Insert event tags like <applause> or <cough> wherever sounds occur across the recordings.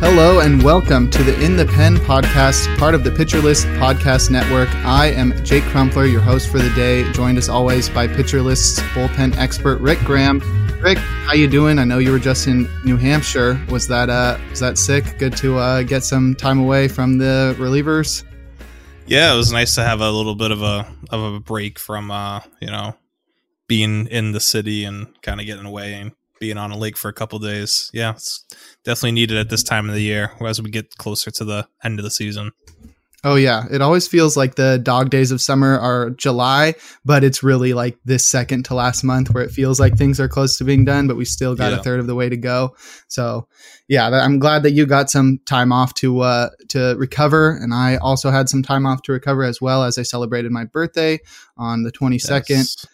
Hello and welcome to the In the Pen podcast, part of the Pitcher List Podcast Network. I am Jake Crumpler, your host for the day, joined as always by Pitcher bullpen expert Rick Graham. Rick, how you doing? I know you were just in New Hampshire. Was that uh was that sick? Good to uh, get some time away from the relievers. Yeah, it was nice to have a little bit of a of a break from uh, you know, being in the city and kind of getting away and being on a lake for a couple days. Yeah, it's definitely needed at this time of the year as we get closer to the end of the season. Oh yeah, it always feels like the dog days of summer are July, but it's really like this second to last month where it feels like things are close to being done, but we still got yeah. a third of the way to go. So, yeah, I'm glad that you got some time off to uh, to recover, and I also had some time off to recover as well as I celebrated my birthday on the 22nd. Yes.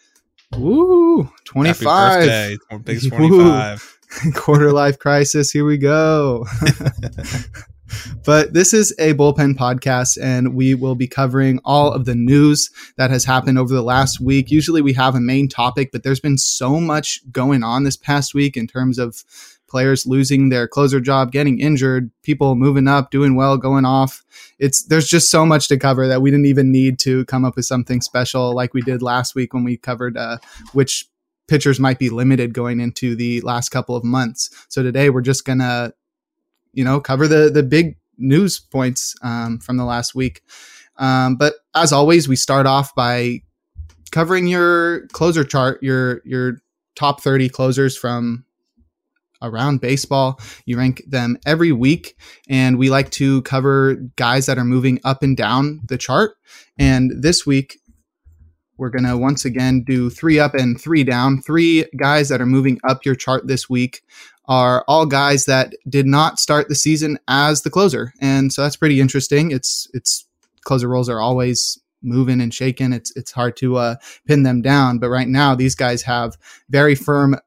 Woo, 25. Happy birthday. Big 25. Quarter life crisis. Here we go. <laughs> but this is a bullpen podcast, and we will be covering all of the news that has happened over the last week. Usually we have a main topic, but there's been so much going on this past week in terms of players losing their closer job, getting injured, people moving up, doing well, going off. It's there's just so much to cover that we didn't even need to come up with something special like we did last week when we covered uh, which pitchers might be limited going into the last couple of months. So today we're just gonna, you know, cover the the big news points um, from the last week. Um, but as always, we start off by covering your closer chart, your your top 30 closers from around baseball. You rank them every week, and we like to cover guys that are moving up and down the chart. And this week, we're going to once again do three up and three down. Three guys that are moving up your chart this week are all guys that did not start the season as the closer. And so that's pretty interesting. It's, it's, closer roles are always moving and shaking. It's it's hard to uh, pin them down. But right now, these guys have very firm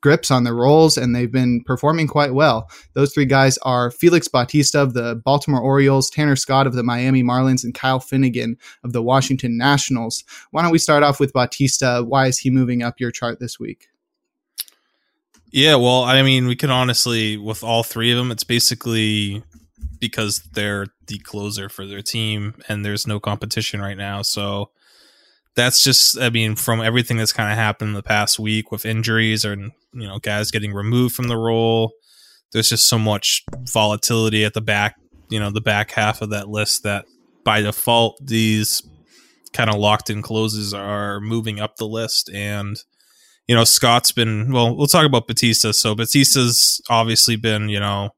grips on their roles and they've been performing quite well. Those three guys are Felix Bautista of the Baltimore Orioles, Tanner Scott of the Miami Marlins, and Kyle Finnegan of the Washington Nationals. Why don't we start off with Bautista? Why is he moving up your chart this week? Yeah, well, I mean, we can honestly, with all three of them, it's basically because they're the closer for their team and there's no competition right now. So that's just I mean from everything that's kind of happened in the past week with injuries or you know guys getting removed from the role. There's just so much volatility at the back, you know, the back half of that list that by default these kind of locked in closes are moving up the list and you know Scott's been well we'll talk about Bautista so Bautista's obviously been you know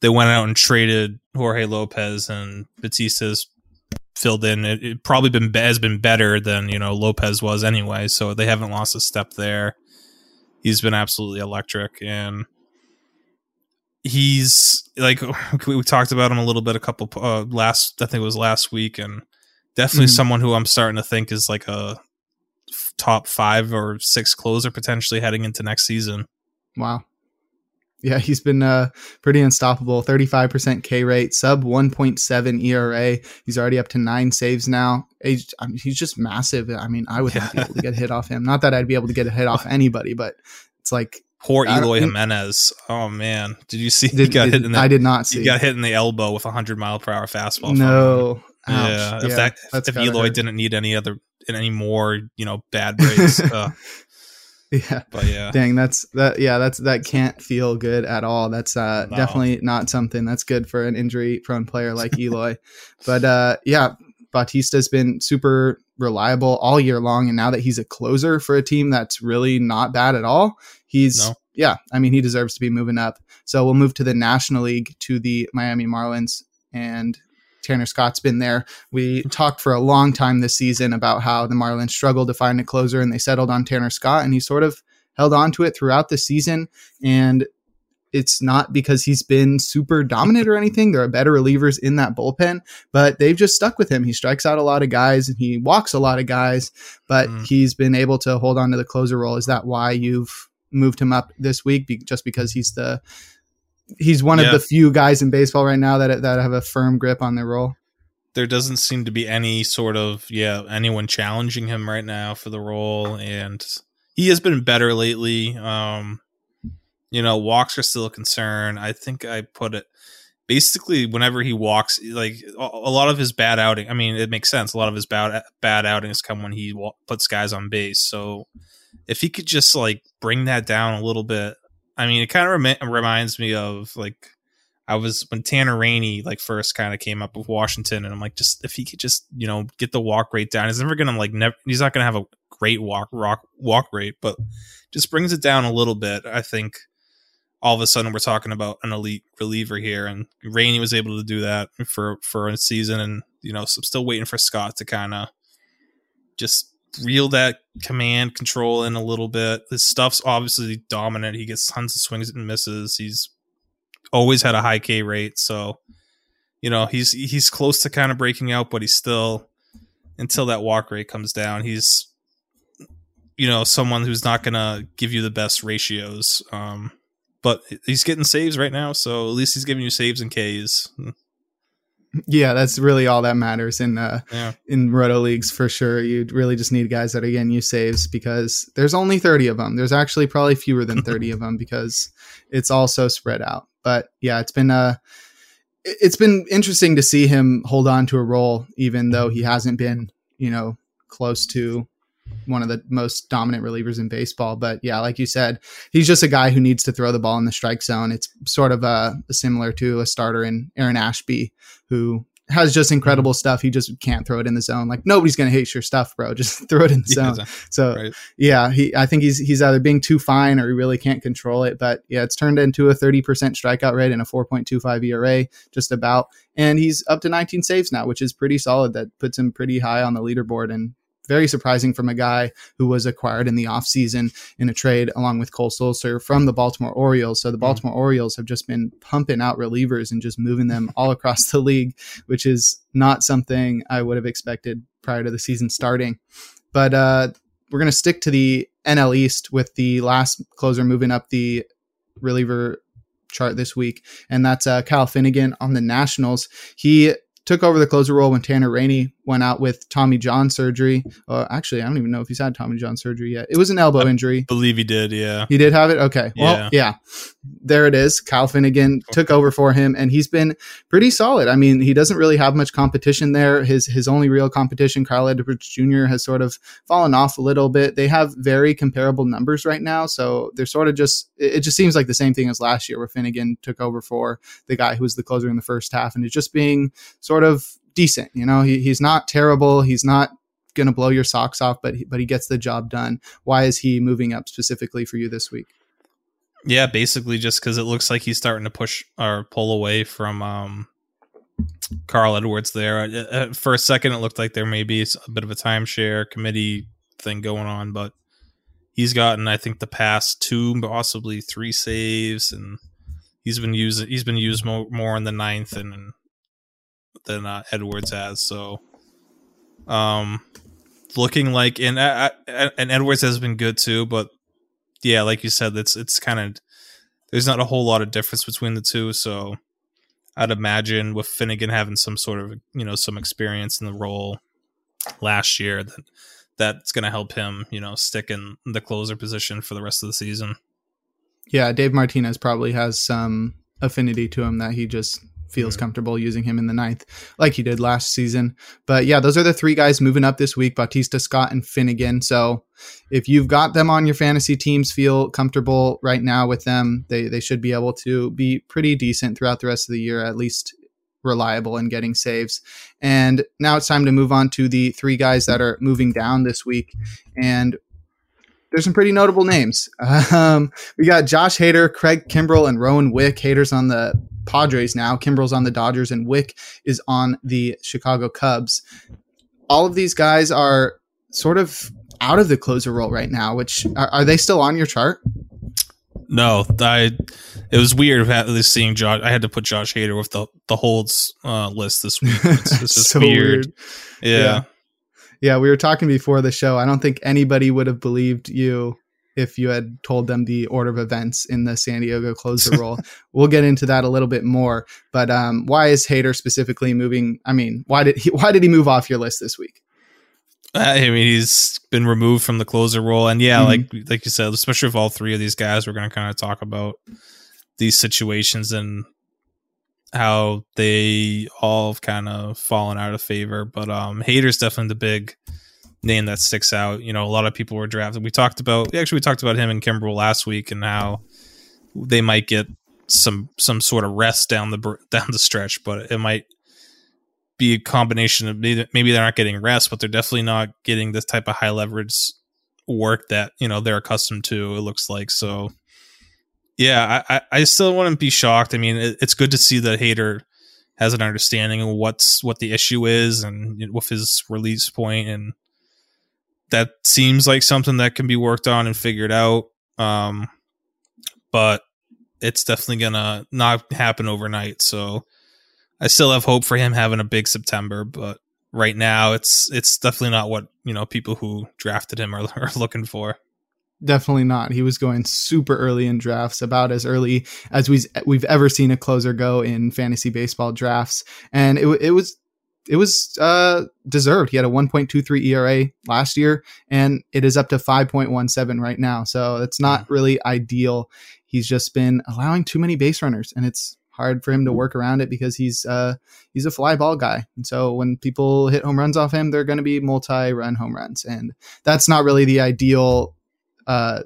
they went out and traded Jorge Lopez and Bautista's filled in. It, it, probably been has been better than you know Lopez was anyway, so they haven't lost a step there. He's been absolutely electric, and he's like <laughs> we talked about him a little bit a couple uh, last I think it was last week, and definitely mm-hmm. someone who I'm starting to think is like a top five or six closer potentially heading into next season. Wow. Yeah, he's been uh, pretty unstoppable. 35% K rate, sub 1.7 ERA. He's already up to nine saves now. He's, I mean, he's just massive. I mean, I would not be able to get a hit off him. Not that I'd be able to get a hit off <laughs> anybody, but it's like poor Eloy Jimenez. Oh man, did you see? Did, he got did, hit in the, I did not see. He got hit in the elbow with a hundred mile per hour fastball. No. Yeah. If yeah, that if Eloy hurt. didn't need any other any more, you know, bad breaks. <laughs> uh, <laughs> yeah. But yeah. Dang, that's that yeah, that's that can't feel good at all. That's uh no. definitely not something that's good for an injury prone player <laughs> like Eloy. but uh yeah, Bautista's been super reliable all year long and now that he's a closer for a team that's really not bad at all, he's no. yeah, I mean he deserves to be moving up. So we'll move to the National League to the Miami Marlins and Tanner Scott's been there. We talked for a long time this season about how the Marlins struggled to find a closer and they settled on Tanner Scott and he sort of held on to it throughout the season. And it's not because he's been super dominant or anything. There are better relievers in that bullpen, but they've just stuck with him. He strikes out a lot of guys and he walks a lot of guys, but mm. he's been able to hold on to the closer role. Is that why you've moved him up this week? Be- just because he's the he's one yeah. of the few guys in baseball right now that that have a firm grip on their role. There doesn't seem to be any sort of yeah anyone challenging him right now for the role, and he has been better lately. Um, you know, walks are still a concern. I think I put it basically whenever he walks, like a lot of his bad outing. I mean, it makes sense. A lot of his bad bad outings come when he puts guys on base. So if he could just like bring that down a little bit, I mean, it kind of rem- reminds me of like I was when Tanner Rainey like first kind of came up with Washington, and I'm like, just if he could just you know get the walk rate down, he's never gonna like never he's not gonna have a great walk rock walk rate, but just brings it down a little bit. I think all of a sudden we're talking about an elite reliever here, and Rainey was able to do that for for a season, and you know, I'm still waiting for Scott to kind of just reel that command control in a little bit. His stuff's obviously dominant. He gets tons of swings and misses. He's always had a high K rate, so you know he's he's close to kind of breaking out, but he's still until that walk rate comes down. He's you know someone who's not gonna give you the best ratios. Um, but he's getting saves right now, so at least he's giving you saves and Ks. Yeah, that's really all that matters in uh, yeah. in roto leagues for sure. You really just need guys that are getting you saves because there's only 30 of them. There's actually probably fewer than 30 of them because it's all so spread out. But yeah, it's been uh it's been interesting to see him hold on to a role even though he hasn't been, you know, close to one of the most dominant relievers in baseball. But yeah, like you said, he's just a guy who needs to throw the ball in the strike zone. It's sort of uh, similar to a starter in Aaron Ashby, who has just incredible stuff. He just can't throw it in the zone. Like nobody's gonna hate your stuff, bro. <laughs> Just throw it in the zone. so right. yeah, he I think he's he's either being too fine or he really can't control it. But yeah, it's turned into a 30% strikeout rate and a 4.25 ERA, just about. And he's up to 19 saves now, which is pretty solid. That puts him pretty high on the leaderboard. And very surprising from a guy who was acquired in the offseason in a trade along with Cole Sulser from the Baltimore Orioles. So the mm-hmm. Baltimore mm. Orioles have just been pumping out relievers and just moving them all across <laughs> the league, which is not something I would have expected prior to the season starting. But uh, we're going to stick to the NL East with the last closer moving up the reliever chart this week, and that's uh, Kyle Finnegan on the Nationals. He took over the closer role when Tanner Rainey went out with Tommy John surgery. Uh, actually, I don't even know if he's had Tommy John surgery yet. It was an elbow I injury. Believe he did. Yeah, he did have it. Okay. Well, yeah. yeah. There it is. Kyle Finnegan took over for him, and he's been pretty solid. I mean, he doesn't really have much competition there. His his only real competition, Kyle Edwards Jr., has sort of fallen off a little bit. They have very comparable numbers right now, so they're sort of just. It just seems like the same thing as last year, where Finnegan took over for the guy who was the closer in the first half, and it's just being sort of decent. You know, he, he's not terrible. He's not going to blow your socks off, but he, but he gets the job done. Why is he moving up specifically for you this week? Yeah, basically just because it looks like he's starting to push or pull away from um, Carl Edwards there. Uh, uh, for a second, it looked like there may be a bit of a timeshare committee thing going on, but he's gotten, I think, the past two, possibly three saves, and he's been used. He's been used more, more in the ninth and than uh, Edwards has. So, um, looking like and and Edwards has been good too, but yeah, like you said, it's it's kind of there's not a whole lot of difference between the two. So I'd imagine with Finnegan having some sort of you know some experience in the role last year that that's going to help him you know stick in the closer position for the rest of the season. Yeah, Dave Martinez probably has some affinity to him that he just feels mm-hmm. comfortable using him in the ninth, like he did last season. But yeah, those are the three guys moving up this week Bautista, Scott, and Finnegan. So if you've got them on your fantasy teams, feel comfortable right now with them. They, they should be able to be pretty decent throughout the rest of the year, at least reliable in getting saves. And now it's time to move on to the three guys that are moving down this week. And there's some pretty notable names. <laughs> Um, we got Josh Hader, Craig Kimbrel, and Rowan Wick. Hader's on the Padres now. Kimbrel's on the Dodgers, and Wick is on the Chicago Cubs. All of these guys are sort of out of the closer role right now. Which are, are they still on your chart? No, I. It was weird seeing Josh. I had to put Josh Hader with the the holds uh, list this week. It's, it's <laughs> just so weird. weird. Yeah. yeah. yeah, we were talking before the show. I don't think anybody would have believed you if you had told them the order of events in the San Diego closer <laughs> role. we'll get into that a little bit more. But um, why is Hader specifically moving? I mean, why did he why did he move off your list this week? I mean, he's been removed from the closer role, and yeah, mm-hmm. like like you said, especially with all three of these guys, we're going to kind of talk about these situations and how they all have kind of fallen out of favor. But um, Hader's definitely the big name that sticks out. You know, a lot of people were drafted. We talked about actually we talked about him and Kimbrel last week and how they might get some some sort of rest down the <laughs> down the stretch, but it might be a combination of maybe, they're not getting rest, but they're definitely not getting this type of high leverage work that you know they're accustomed to. It looks like so. Yeah, I I still wouldn't be shocked. I mean, it, it's good to see that Hader has an understanding of what's what the issue is and with his release point and that seems like something that can be worked on and figured out. Um, but it's definitely gonna not happen overnight. So I still have hope for him having a big September, but right now it's it's definitely not what you know people who drafted him are, <laughs> are looking for. Definitely not. He was going super early in drafts, about as early as we we've ever seen a closer go in fantasy baseball drafts, and it it was it was uh, deserved. He had a 1.23 ERA last year, and it is up to 5.17 right now. So it's not really ideal. He's just been allowing too many base runners, and it's hard for him to work around it because he's uh, he's a fly ball guy. And so when people hit home runs off him, they're going to be multi-run home runs, and that's not really the ideal uh,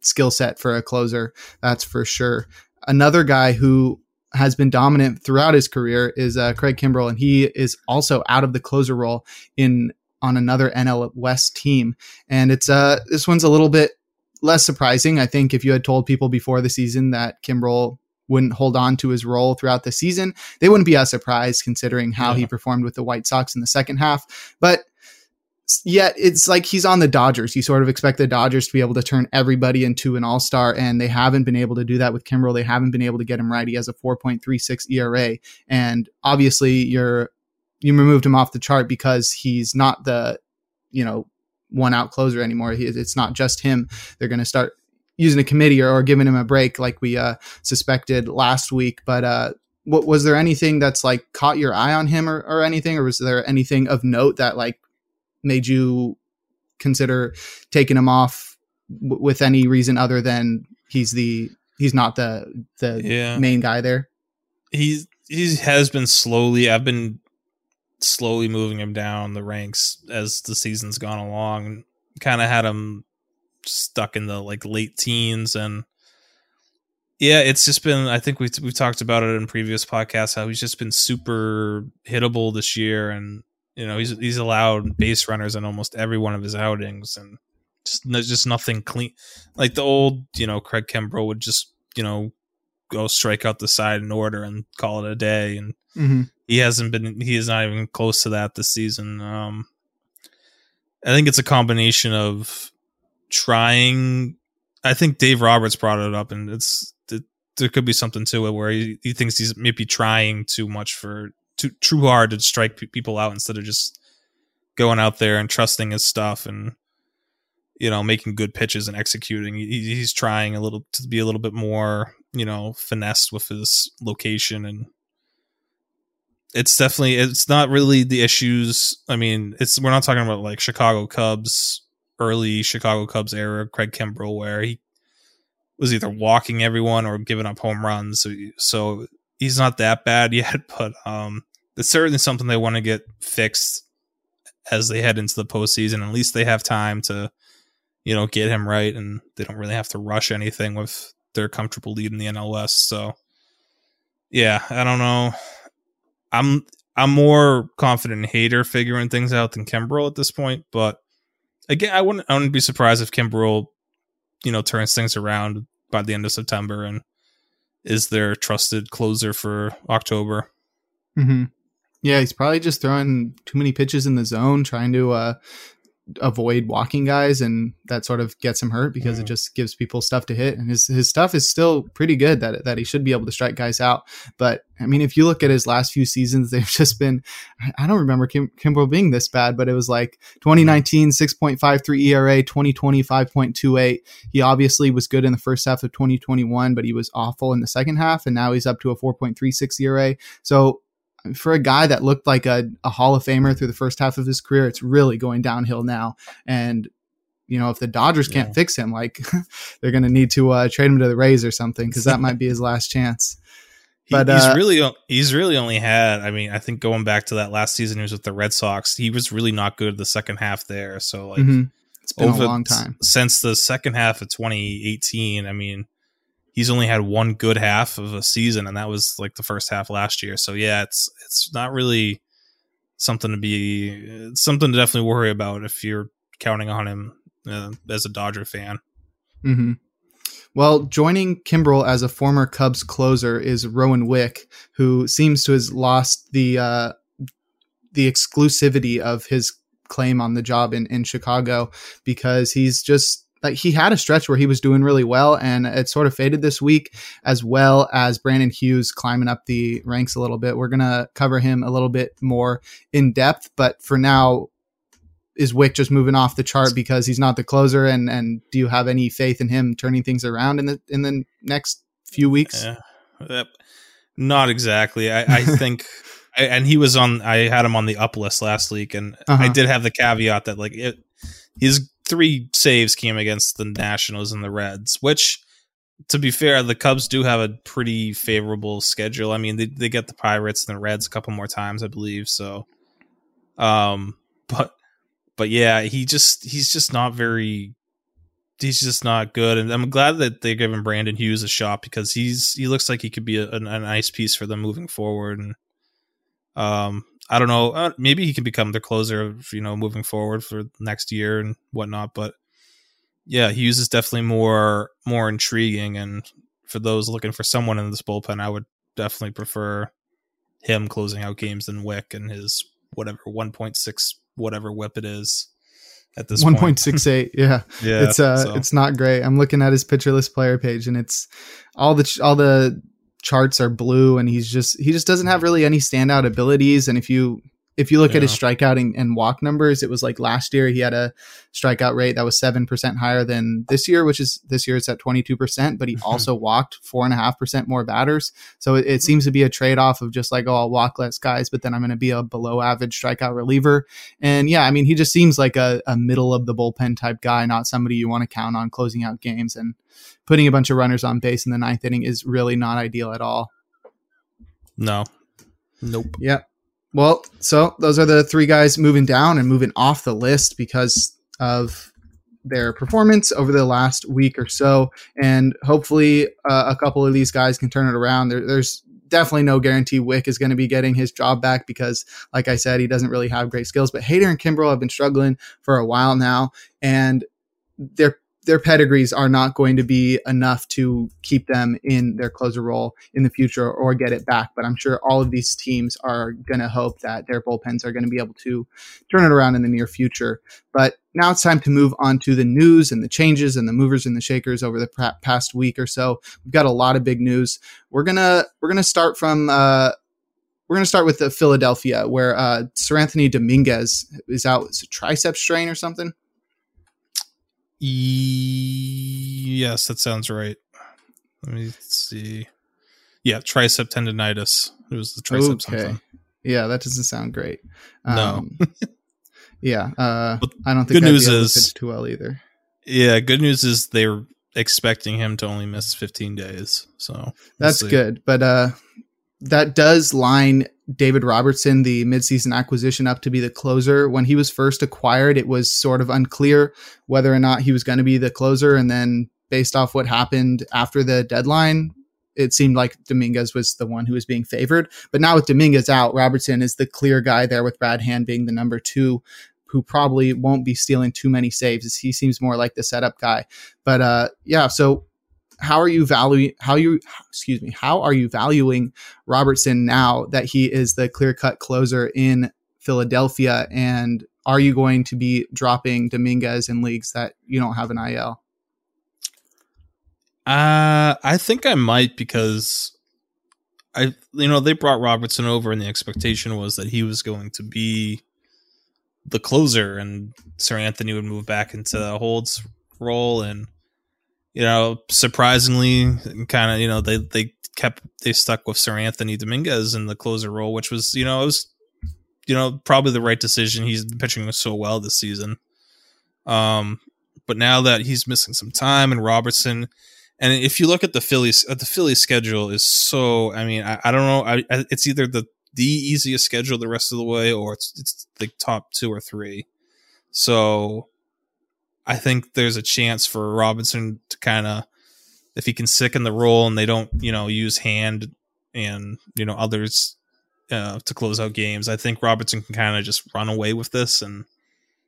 skill set for a closer. That's for sure. Another guy who has been dominant throughout his career is uh, Craig Kimbrel, and he is also out of the closer role in on another NL West team. And it's uh this one's a little bit less surprising. I think if you had told people before the season that Kimbrel wouldn't hold on to his role throughout the season, they wouldn't be as surprised considering how yeah. he performed with the White Sox in the second half. But yet it's like he's on the Dodgers. You sort of expect the Dodgers to be able to turn everybody into an all star, and they haven't been able to do that with Kimbrel. They haven't been able to get him right. He has a 4.36 ERA, and obviously you're you removed him off the chart because he's not the you know one out closer anymore. He, it's not just him. They're going to start using a committee or, or, giving him a break like we uh, suspected last week. But uh, what was there anything that's like caught your eye on him or, or anything, or was there anything of note that like made you consider taking him off w- with any reason other than he's the he's not the the yeah. main guy there? He's he has been slowly. I've been slowly moving him down the ranks as the season's gone along. Kind of had him stuck in the like late teens and yeah, it's just been. I think we've we've talked about it in previous podcasts how he's just been super hittable this year, and you know, he's he's allowed base runners in almost every one of his outings, and just just nothing clean. Like the old, you know, Craig Kimbrel would just you know go strike out the side in order and call it a day, and mm-hmm. he hasn't been. He is not even close to that this season. Um, I think it's a combination of trying. I think Dave Roberts brought it up, and it's it, there could be something to it where he, he thinks he's maybe trying too much for too too hard to strike people out instead of just going out there and trusting his stuff and you know making good pitches and executing. He, he's trying a little to be a little bit more you know, finessed with his location and it's definitely it's not really the issues. I mean, it's we're not talking about like Chicago Cubs early Chicago Cubs era, Craig Kimbrel, where he was either walking everyone or giving up home runs. So, so he's not that bad <laughs> yet, but um, it's certainly something they want to get fixed as they head into the postseason. At least they have time to, you know, get him right, and they don't really have to rush anything with their comfortable lead in the NL West. So, yeah, I don't know. I'm I'm more confident in Hader figuring things out than Kimbrel at this point, but again, I wouldn't I wouldn't be surprised if Kimbrel, you know, turns things around by the end of September and is their trusted closer for October. Mm-hmm. Yeah, he's probably just throwing too many pitches in the zone, trying to uh, avoid walking guys, and that sort of gets him hurt because mm. it just gives people stuff to hit. And his his stuff is still pretty good that that he should be able to strike guys out. But I mean, if you look at his last few seasons, <laughs> they've just been I don't remember Kim, Kimbrel being this bad, but it was like 2019 6.53 ERA, 2020 5.28. He obviously was good in the first half of 2021, but he was awful in the second half, and now he's up to a 4.36 ERA. So for a guy that looked like a, a Hall of Famer through the first half of his career, it's really going downhill now. And you know, if the Dodgers can't yeah. fix him, like <laughs> they're going to need to uh, trade him to the Rays or something because that might be his last chance. But he's uh, really he's really only had. I mean, I think going back to that last season, he was with the Red Sox. He was really not good the second half there. So like, mm-hmm. it's been a long time since the second half of 2018. I mean, he's only had one good half of a season, and that was like the first half last year. So yeah, it's it's not really something to be something to definitely worry about if you're counting on him uh, as a Dodger fan. Mm-hmm. Well, joining Kimbrel as a former Cubs closer is Rowan Wick, who seems to has lost the uh, the exclusivity of his claim on the job in, in Chicago because he's just like he had a stretch where he was doing really well and it sort of faded this week as well as Brandon Hughes climbing up the ranks a little bit. We're going to cover him a little bit more in depth, but for now is Wick just moving off the chart because he's not the closer and and do you have any faith in him turning things around in the in the next few weeks? Yeah. Not exactly. I, I <laughs> think and he was on I had him on the up list last week and uh-huh. I did have the caveat that like it his three saves came against the Nationals and the Reds, which to be fair, the Cubs do have a pretty favorable schedule. I mean, they, they get the Pirates and the Reds a couple more times, I believe. So, um, <laughs> but, but yeah, he just, he's just not very, he's just not good. And I'm glad that they're giving Brandon Hughes a shot because he's, he looks like he could be a, a, a nice piece for them moving forward. And, um, I don't know. Uh, maybe he can become the closer, you know, moving forward for next year and whatnot. But yeah, Hughes is definitely more more intriguing. And for those looking for someone in this bullpen, I would definitely prefer him closing out games than Wick and his whatever one point six whatever whip it is at this 1.68 <laughs> yeah yeah it's uh so. it's not great i'm looking at his pitcher list player page and it's all the all the charts are blue and he's just he just doesn't have hmm. really any standout abilities. And if you if you look yeah. at his strikeout and, and, walk numbers, it was like last year he had a strikeout rate that was seven percent higher than this year, which is this year it's at twenty two percent. But he mm-hmm. also walked four and a half percent more batters. So it, it, mm-hmm. seems to be a trade off of just like oh I'll walk less guys, but then I'm going to be a below average strikeout reliever. And yeah, I mean he just seems like a, a middle of the bullpen type guy, not somebody you want to count on closing out games. And putting a bunch of runners on base in the ninth inning is really not ideal at all. No. Nope. Yeah. Well, so those are the three guys moving down and moving off the list because of their performance over the last week or so. And hopefully, uh, a couple of these guys can turn it around. There, there's definitely no guarantee Wick is going to be getting his job back because, like I said, he doesn't really have great skills. But Hader and Kimbrel have been struggling for a while now, and they're their pedigrees are not going to be enough to keep them in their closer role in the future or get it back. But I'm sure all of these teams are going to hope that their bullpens are going to be able to turn it around in the near future. But now it's time to move on to the news and the changes and the movers and the shakers over the past week or so. We've got a lot of big news. We're gonna we're gonna start from. Uh, we're going to start with the Philadelphia, where uh, Seranthony Dominguez is out. It's a tricep strain or something. Yes, that sounds right. Let me see. Yeah, tricep tendonitis. It was the tricep okay. something. Yeah, that doesn't sound great. Um, no. <laughs> yeah, uh, I don't think good news is too well either. Yeah, good news is they're expecting him to only miss 15 days. So we'll that's see. good, but uh, that does line David Robertson, the midseason acquisition, up to be the closer. When he was first acquired, it was sort of unclear whether or not he was going to be the closer, and then based off what happened after the deadline, it seemed like Dominguez was the one who was being favored. But now with Dominguez out, Robertson is the clear guy there with Brad Hand being the number two, who probably won't be stealing too many saves. He seems more like the setup guy. But uh, yeah, so how are you valuing how you excuse me how are you valuing Robertson now that he is the clear cut closer in Philadelphia and are you going to be dropping Dominguez in leagues that you don't have an IL? Uh, I think I might because I, you know, they brought Robertson over, and the expectation was that he was going to be the closer, and Seranthony would move back into the Holds role, and you know, surprisingly, kind of, you know, they they kept they stuck with Seranthony Dominguez in the closer role, which was, you know, it was, you know, probably the right decision. He's pitching so well this season. Um, but now that he's missing some time, and Robertson and if you look at the Phillies, uh, the Phillies schedule is so. I mean, I, I don't know. I, I, it's either the the easiest schedule the rest of the way, or it's it's the top two or three. So, I think there's a chance for Robinson to kind of, if he can stick in the role and they don't, you know, use hand and you know others uh, to close out games. I think Robertson can kind of just run away with this and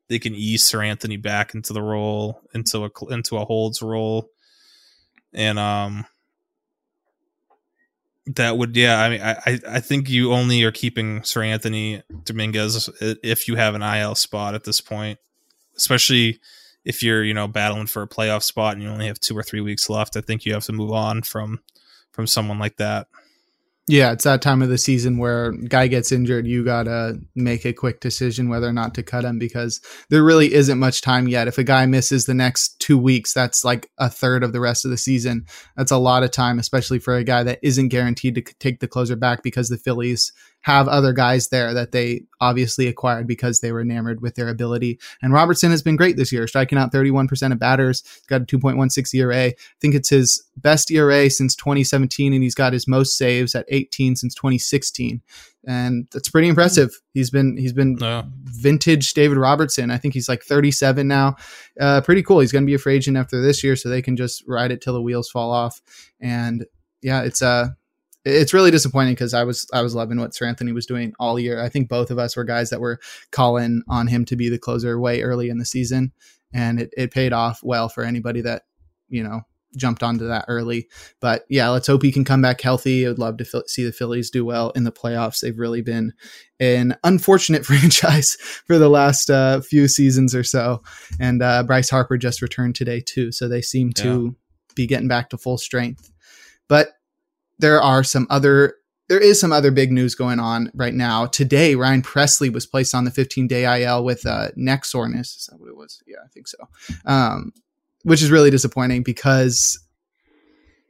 they can ease Seranthony back into the role, into a into a holds role and um that would yeah i mean i i think you only are keeping Seranthony dominguez if you have an il spot at this point especially if you're you know battling for a playoff spot and you only have two or three weeks left i think you have to move on from from someone like that yeah, it's that time of the season where guy gets injured, you gotta make a quick decision whether or not to cut him because there really isn't much time yet. If a guy misses the next two weeks, that's like a third of the rest of the season. That's a lot of time, especially for a guy that isn't guaranteed to take the closer back because the Phillies have other guys there that they obviously acquired because they were enamored with their ability. And Robertson has been great this year, striking out 31% of batters, got a 2.16 ERA. I think it's his best ERA since 2017, and he's got his most saves at 18 since 2016. And that's pretty impressive. He's been he's been yeah. vintage David Robertson. I think he's like 37 now. Uh, pretty cool. He's going to be a free agent after this year, so they can just ride it till the wheels fall off. And yeah, it's uh it's really disappointing because I was I was loving what Seranthony was doing all year. I think both of us were guys that were calling on him to be the closer way early in the season, and it, it paid off well for anybody that you know jumped onto that early. But yeah, let's hope he can come back healthy. I would love to see the Phillies do well in the playoffs. They've really been an unfortunate <laughs> franchise for the last uh, few seasons or so, and uh, Bryce Harper just returned today too, so they seem to yeah. be getting back to full strength. But there are some other there is some other big news going on right now. Today, Ryan Pressly was placed on the 15 day IL with uh, neck soreness. Is that what it was? Yeah, I think so. Um, which is really disappointing because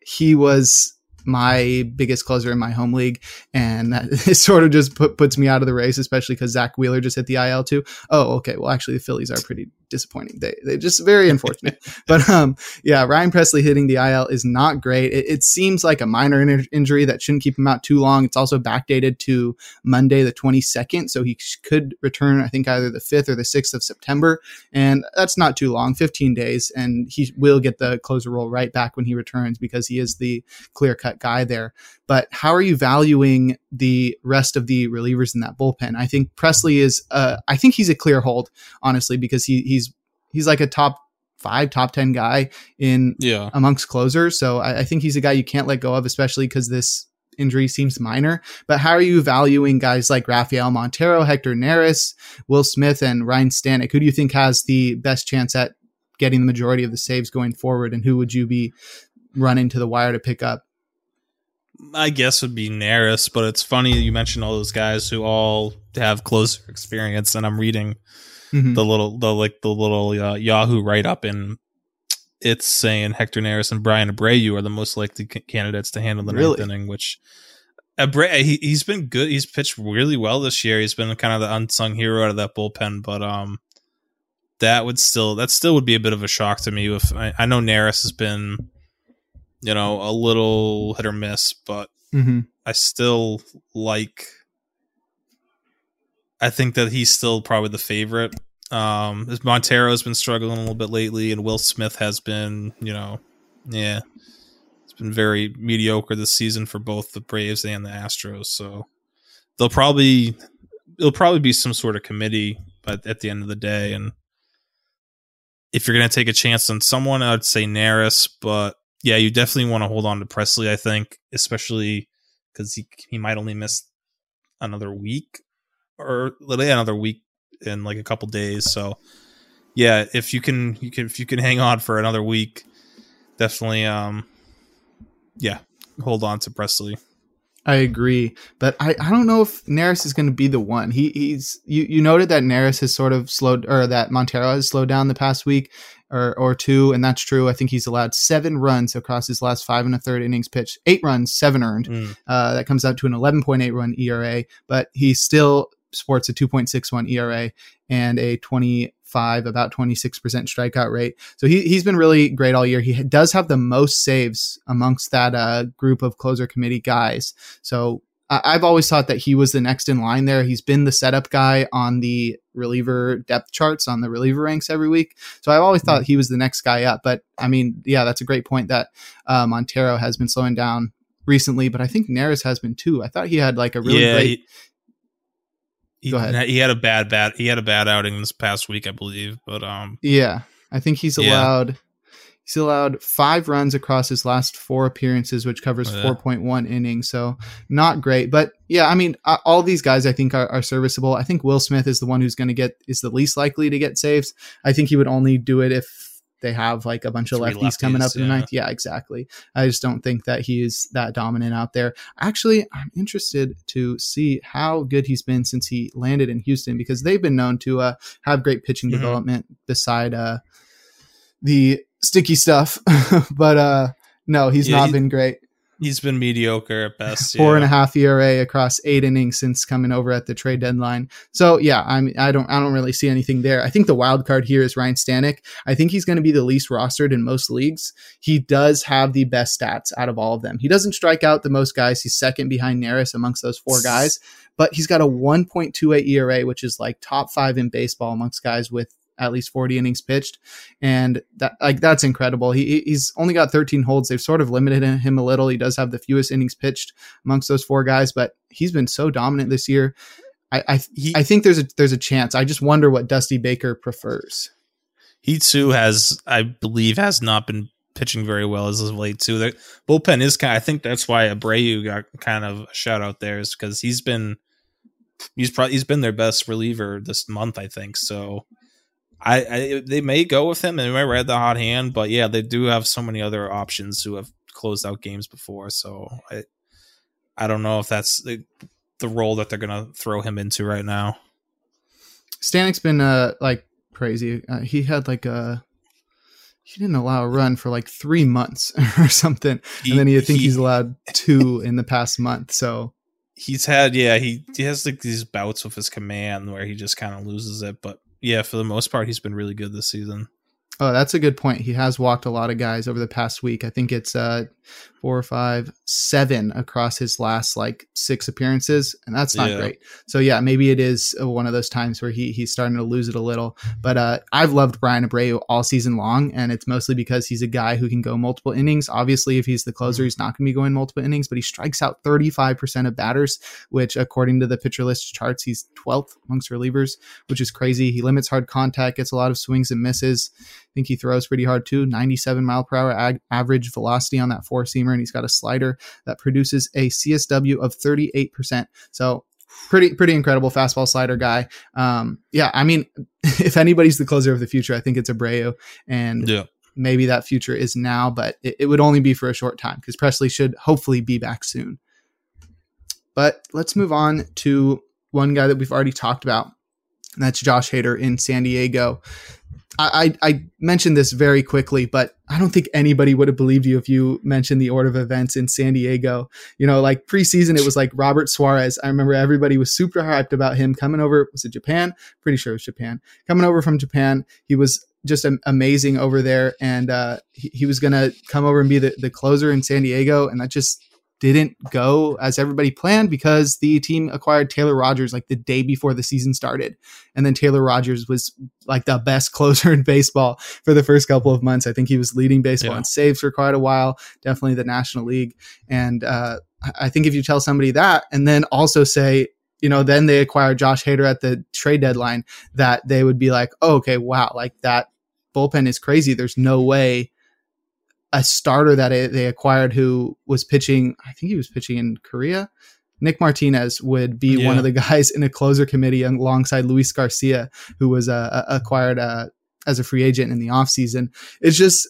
he was my biggest closer in my home league, and that <laughs> sort of just put, puts me out of the race, especially because Zack Wheeler just hit the IL too. Oh, okay. Well, actually, the Phillies are pretty disappointing. They they just very unfortunate. <laughs> but um, yeah, Ryan Pressly hitting the IL is not great. It, it seems like a minor in- injury that shouldn't keep him out too long. It's also backdated to Monday the 22nd, so he could return. I think either the 5th or the 6th of September, and that's not too long, 15 days, and he will get the closer role right back when he returns because he is the clear cut guy there. But how are you valuing the rest of the relievers in that bullpen? I think Pressly is. Uh, I think he's a clear hold, honestly, because he he's he's like a top five, top 10 guy in yeah. amongst closers. So I, I think he's a guy you can't let go of, especially because this injury seems minor. But how are you valuing guys like Rafael Montero, Hector Neris, Will Smith, and Ryne Stanek? Who do you think has the best chance at getting the majority of the saves going forward? And who would you be running to the wire to pick up? I guess would be Neris, but it's funny you mentioned all those guys who all have closer experience, and I'm reading mm-hmm. the little the like the little uh, Yahoo write up and it's saying Hector Neris and Bryan Abreu are the most likely c- candidates to handle the Really? ninth inning, which Abreu, he, he's been good. He's pitched really well this year. He's been kind of the unsung hero out of that bullpen, but um, that would still that still would be a bit of a shock to me. If I, I know Neris has been, you know, a little hit or miss, but Mm-hmm. I still like. I think that he's still probably the favorite. Um, Montero has been struggling a little bit lately, and Will Smith has been, you know, yeah, it's been very mediocre this season for both the Braves and the Astros. So they'll probably it'll probably be some sort of committee, but at the end of the day, and if you're going to take a chance on someone, I'd say Neris, but yeah, you definitely want to hold on to Pressly. I think, especially because he he might only miss another week or literally another week in like a couple days. So yeah, if you can, you can if you can hang on for another week, definitely um, yeah, hold on to Pressly. I agree, but I, I don't know if Neris is going to be the one. He he's you, you noted that Neris has sort of slowed or that Montero has slowed down the past week or or two, and that's true. I think he's allowed seven runs across his last five and a third innings pitched, eight runs, seven earned. Mm. Uh, that comes out to an 11.8 run ERA, but he still sports a 2.61 ERA and a 25, about 26% strikeout rate. So he, he's been really great all year. He does have the most saves amongst that uh, group of closer committee guys. So I- I've always thought that he was the next in line there. He's been the setup guy on the reliever depth charts on the reliever ranks every week. So I've always thought he was the next guy up. But I mean, yeah, that's a great point that uh, Montero has been slowing down recently, but I think Neris has been too. I thought he had like a really yeah, great. he, he, Go ahead. he had a bad bad he had a bad outing this past week, I believe. But um, yeah, I think he's Yeah. allowed. He's allowed five runs across his last four appearances, which covers Yeah. 4.1 innings. So not great, but yeah, I mean, all these guys I think are, are serviceable. I think Will Smith is the one who's going to get is the least likely to get saves. I think he would only do it if they have like a bunch of Three lefties, coming lefties, up in the yeah. ninth. Yeah, exactly. I just don't think that he's that dominant out there. Actually, I'm interested to see how good he's been since he landed in Houston because they've been known to uh, have great pitching Mhm. development beside uh, the sticky stuff. <laughs> but uh, no, he's Yeah, not he- been great. He's been mediocre at best. <laughs> Four and a yeah. half ERA across eight innings since coming over at the trade deadline. So yeah, I mean, I don't, I don't really see anything there. I think the wild card here is Ryne Stanek. I think he's going to be the least rostered in most leagues. He does have the best stats out of all of them. He doesn't strike out the most guys. He's second behind Neris amongst those four guys, but he's got a 1.28 ERA, which is like top five in baseball amongst guys with at least 40 innings pitched and that like that's incredible he he- he's only got 13 holds they've sort of limited him a little he does have the fewest innings pitched amongst those four guys but he's been so dominant this year i i, He, I think there's a there's a chance i just wonder what dusty baker prefers he too has, I believe, has not been pitching very well as of late too. The bullpen is kind. I think that's why Abreu got kind of a shout out there is because he's been, he's probably he's been their best reliever this month. I think so. I, I they may go with him and they might ride the hot hand, but yeah, they do have so many other options who have closed out games before. So I, I don't know if that's the, the role that they're gonna throw him into right now. stanek's been uh like crazy uh, he had like a he didn't allow a run for like three months <laughs> or something and then you think he- he's allowed two in the past month so he's had yeah he, he has like these bouts with his command where he just kind of loses it but yeah for the most part he's been really good this season Oh, that's a good point. He has walked a lot of guys over the past week. I think it's uh four, five, seven across his last like six appearances, and that's not Yeah. great. So yeah, maybe it is one of those times where he he's starting to lose it a little. But uh, I've loved Bryan Abreu all season long, and it's mostly because he's a guy who can go multiple innings. Obviously, if he's the closer, he's not going to be going multiple innings, but he strikes out thirty five percent of batters, which according to the pitcher list charts, he's twelfth amongst relievers, which is crazy. He limits hard contact, gets a lot of swings and misses. I think he throws pretty hard too. 97 mile per hour ag- average velocity on that four seamer, and he's got a slider that produces a CSW of 38%. So pretty pretty incredible fastball slider guy. Um, yeah, I mean, <laughs> if anybody's the closer of the future, I think it's Abreu, and yeah maybe that future is now, but it, it would only be for a short time because Pressly should hopefully be back soon. But let's move on to one guy that we've already talked about, and that's Josh Hader in San Diego. I, I, mentioned this very quickly, but I don't think anybody would have believed you if you mentioned the order of events in San Diego. You know, like preseason, it was like Robert Suarez. I remember everybody was super hyped about him coming over. Was it Japan? Pretty sure it was Japan. Coming over from Japan. He was just amazing over there. And uh, he, he was going to come over and be the, the closer in San Diego. And that just didn't go as everybody planned because the team acquired Taylor Rogers like the day before the season started. And then Taylor Rogers was like the best <laughs> closer in baseball for the first couple of months. I think he was leading baseball yeah. in saves for quite a while, definitely the National League. And uh, I think if you tell somebody that and then also say, you know, then they acquired Josh Hader at the trade deadline, that they would be like, oh, okay, wow, like that bullpen is crazy. There's no way a starter that they acquired who was pitching, I think he was pitching in Korea. Nick Martinez would be yeah. one of the <laughs> guys in a closer committee alongside Luis Garcia, who was uh, acquired uh, as a free agent in the offseason. It's just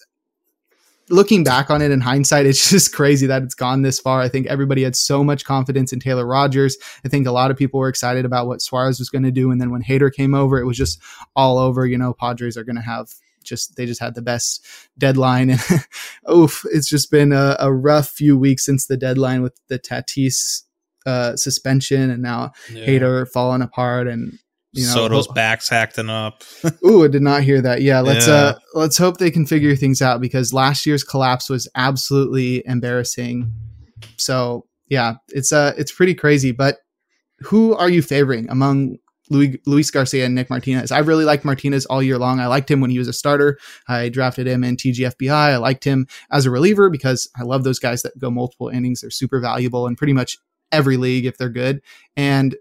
looking back on it in hindsight, <laughs> it's just crazy that it's gone this far. I think everybody had so much confidence in Taylor Rogers. I think a lot of people were excited about what Suarez was going to do. And then when Hader came over, it was just all over. You know, Padres are going to have just they just had the best deadline and <laughs> oof it's just been a, a, rough few weeks since the deadline with the tatis uh, suspension and now yeah. hader falling apart and you know soto's ho- back's acting up <laughs> ooh i did not hear that yeah let's yeah. uh let's hope they can figure things out because last year's collapse was absolutely embarrassing so yeah it's uh it's pretty crazy but who are you favoring among Luis Garcia and Nick Martinez. I really liked Martinez all year long. I liked him when he was a starter. I drafted him in TGFBI. I liked him as a reliever because I love those guys that go multiple innings. They're super valuable in pretty much every league if they're good. And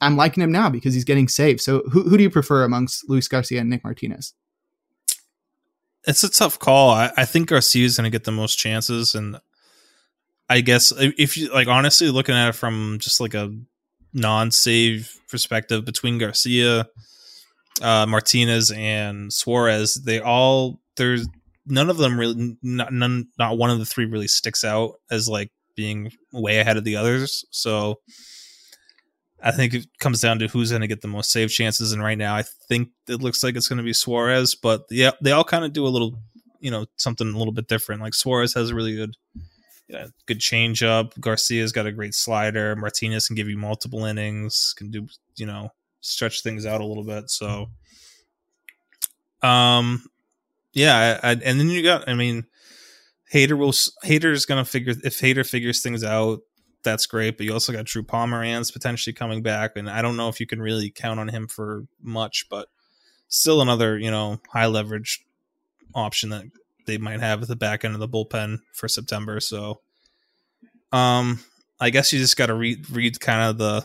I'm liking him now because he's getting saved. So who, who do you prefer amongst Luis Garcia and Nick Martinez? It's a tough call. I, I think Garcia is going to get the most chances. And I guess if you like, honestly, looking at it from just like a non-save perspective between Garcia, uh, Martinez, and Suarez, they all there's none of them really not none not one of the three really sticks out as like being way ahead of the others. So I think it comes down to who's going to get the most save chances. And right now, I think it looks like it's going to be Suarez. But yeah, they all kind of do a little, you know, something a little bit different. Like Suarez has a really good yeah, good changeup. Garcia's got a great slider. Martinez can give you multiple innings, can do you know stretch things out a little bit. So, um, yeah, I, I, and then you got, I mean, Hader will is gonna figure if Hader figures things out, that's great. But you also got Drew Pomeranz potentially coming back, and I don't know if you can really count on him for much, but still another you know high leverage option that they might have at the back end of the bullpen for September. So, um, I guess you just got to read read kind of the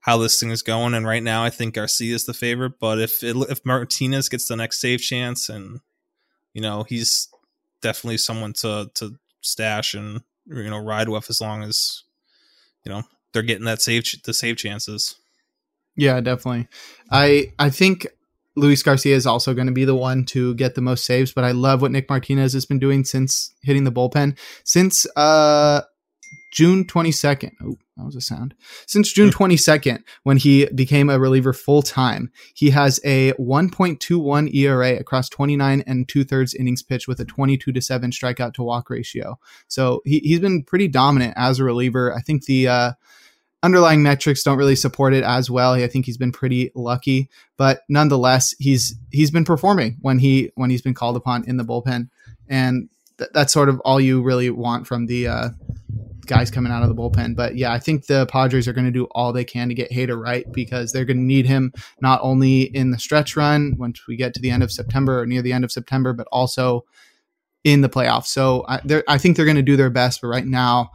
how this thing is going. And right now, I think Garcia is the favorite. But if it, if Martinez gets the next save chance, and you know he's definitely someone to to stash and you know ride with as long as you know they're getting that save the save chances. Yeah, definitely. I I think Luis Garcia is also going to be the one to get the most saves, but I love what Nick Martinez has been doing since hitting the bullpen. Since uh, June 22nd. Oh, that was a sound. Since June 22nd, when he became a reliever full time, he has a 1.21 ERA across 29 and two thirds innings pitched with a 22 to 7 strikeout to walk ratio. So he, he's been pretty dominant as a reliever. I think the, uh, underlying metrics don't really support it as well. I think he's been pretty lucky, but nonetheless, he's he's been performing when he when he's been called upon in the bullpen, and th- that's sort of all you really want from the uh, guys coming out of the bullpen. But yeah, I think the Padres are going to do all they can to get Hader right because they're going to need him not only in the stretch run once we get to the end of September or near the end of September, but also in the playoffs. So I, I think they're going to do their best. But right now,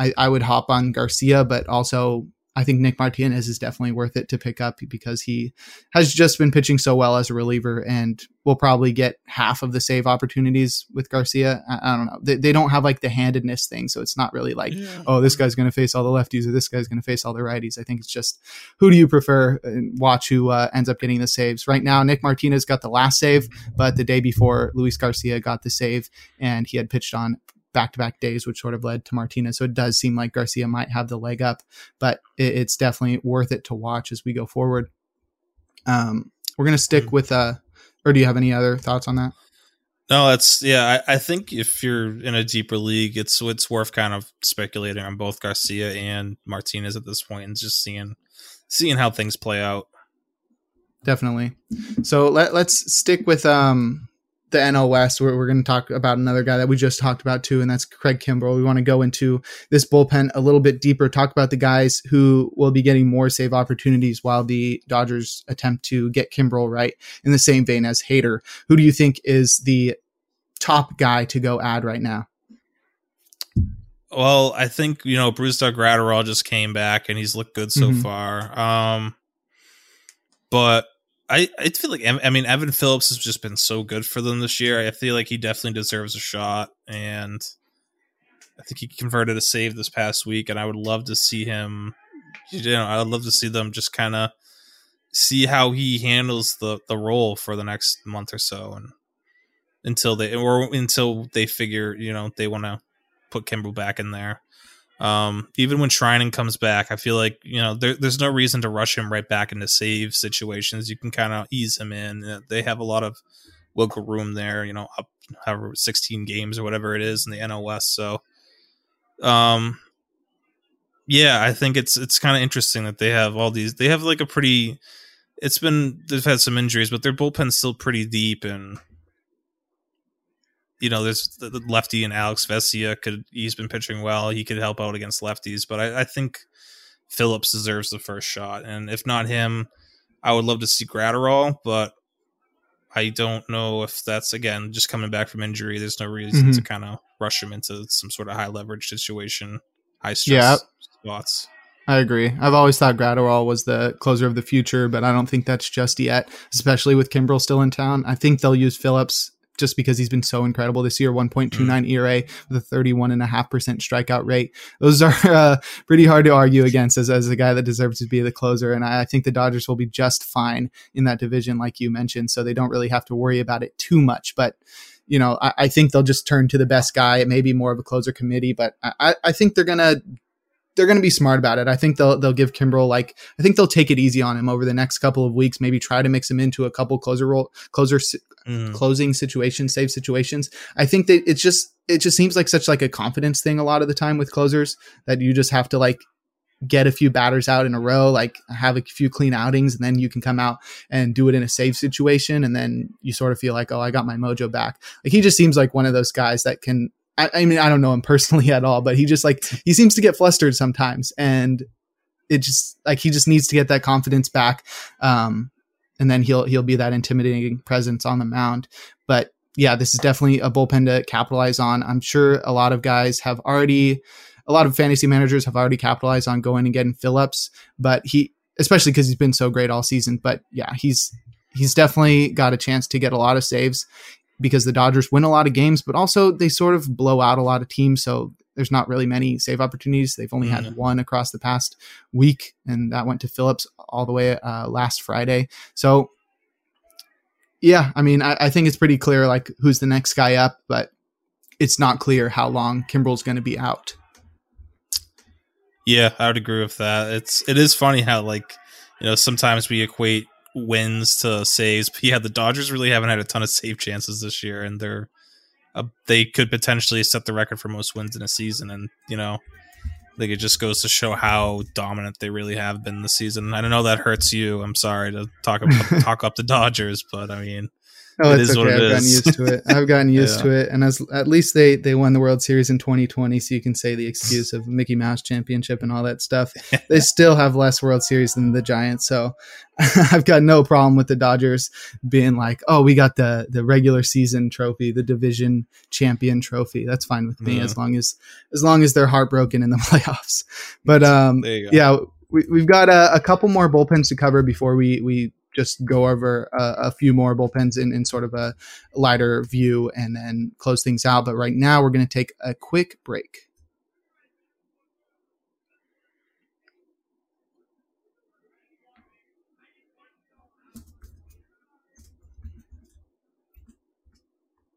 I, I would hop on Garcia, but also I think Nick Martinez is definitely worth it to pick up because he has just been pitching so well as a reliever and will probably get half of the save opportunities with Garcia. I, I don't know. They, they, don't have like the handedness thing. So it's not really like, yeah. oh, this guy's going to face all the lefties or this guy's going to face all the righties. I think it's just who do you prefer and watch who uh, ends up getting the saves. Right now, Nick Martinez got the last save, but the day before, Luis Garcia got the save and he had pitched on back to back days, which sort of led to Martinez. So it does seem like Garcia might have the leg up, but it, it's definitely worth it to watch as we go forward. Um, we're going to stick mm-hmm. with, uh, or do you have any other thoughts on that? No, that's yeah. I, I think if you're in a deeper league, it's it's worth kind of speculating on both Garcia and Martinez at this point, and just seeing seeing how things play out. Definitely. So let let's stick with um the NL West. We're, we're going to talk about another guy that we just talked about too, and that's Craig Kimbrel. We want to go into this bullpen a little bit deeper, talk about the guys who will be getting more save opportunities while the Dodgers attempt to get Kimbrel right in the same vein as Hader. Who do you think is the top guy to go add right now? Well, I think you know Brusdar Graterol just came back and he's looked good so mm-hmm. far. Um, but I I feel like I mean Evan Phillips has just been so good for them this year. I feel like he definitely deserves a shot, and I think he converted a save this past week, and I would love to see him. You know, I would love to see them just kind of see how he handles the the role for the next month or so, and until they or until they figure you know they want to put Kimbrel back in there. Um, even when Treinen comes back, I feel like you know there, there's no reason to rush him right back into save situations. You can kind of ease him in. They have a lot of wiggle room there. You know, up however 16 games or whatever it is in the NOS. So, um, yeah, I think it's it's kind of interesting that they have all these. They have like a pretty. It's been they've had some injuries, but their bullpen's still pretty deep and you know, there's the lefty and Alex Vesia could he's been pitching well. He could help out against lefties, but I, I, think Phillips deserves the first shot. And if not him, I would love to see Graterol, but I don't know if that's again just coming back from injury. There's no reason mm-hmm. to kind of rush him into some sort of high leverage situation, high stress yeah, spots. I agree. I've always thought Graterol was the closer of the future, but I don't think that's just yet, especially with Kimbrel still in town. I think they'll use Phillips just because he's been so incredible this year 1.29 mm. ERA with a 31.5% strikeout rate. Those are <laughs> uh, pretty hard to argue against as, as a guy that deserves to be the closer. And I, I think the Dodgers will be just fine in that division, like you mentioned. So they don't really have to worry about it too much. But you know, I, I, think they'll just turn to the best guy. It may be more of a closer committee, but I, I think they're gonna they're going to be smart about it. I think they'll they'll give Kimbrel like I think they'll take it easy on him over the next couple of weeks. Maybe try to mix him into a couple closer role closer mm. closing situations, save situations. I think that it's just it just seems like such like a confidence thing a lot of the time with closers that you just have to like get a few batters out in a row, like have a few clean outings, and then you can come out and do it in a save situation, and then you sort of feel like, oh, I got my mojo back. Like he just seems like one of those guys that can I, I mean, I don't know him <laughs> personally at all, but he just like he seems to get flustered sometimes, and it just like he just needs to get that confidence back, um, and then he'll he'll be that intimidating presence on the mound. But yeah, this is definitely a bullpen to capitalize on. I'm sure a lot of guys have already, a lot of fantasy managers have already capitalized on going and getting Phillips, but he, especially because he's been so great all season. But yeah, he's he's definitely got a chance to get a lot of saves because the Dodgers win a lot of games, but also they sort of blow out a lot of teams. So there's not really many save opportunities. They've only mm-hmm. had one across the past week, and that went to Phillips all the way uh, last Friday. So, yeah, I mean, I, I, think it's pretty clear like who's the next guy up, but it's not clear how long Kimbrel's going to be out. Yeah, I would agree with that. It's it is funny how like you know sometimes we equate wins to saves. But yeah, the Dodgers really haven't had a ton of save chances this year, and they're uh, they could potentially set the record for most wins in a season. And you know, like it just goes to show how dominant they really have been this season. I don't know that hurts you. I'm sorry to talk about, <laughs> talk up the Dodgers, but I mean, Oh, it it's okay. I've gotten used to it. I've gotten <laughs> used yeah. to it, and as at least they they won the World Series in 2020, so you can say the excuse of Mickey Mouse Championship and all that stuff. they <laughs> still have less World Series than the Giants, so <laughs> I've got no problem with the Dodgers being like, "Oh, we got the the regular season trophy, the division champion trophy." That's fine with me as long as as long as they're heartbroken in the playoffs. But um, yeah, we, we've got a, a couple more bullpens to cover before we we just go over a, a few more bullpens in, in sort of a lighter view and then close things out. But right now, we're going to take a quick break.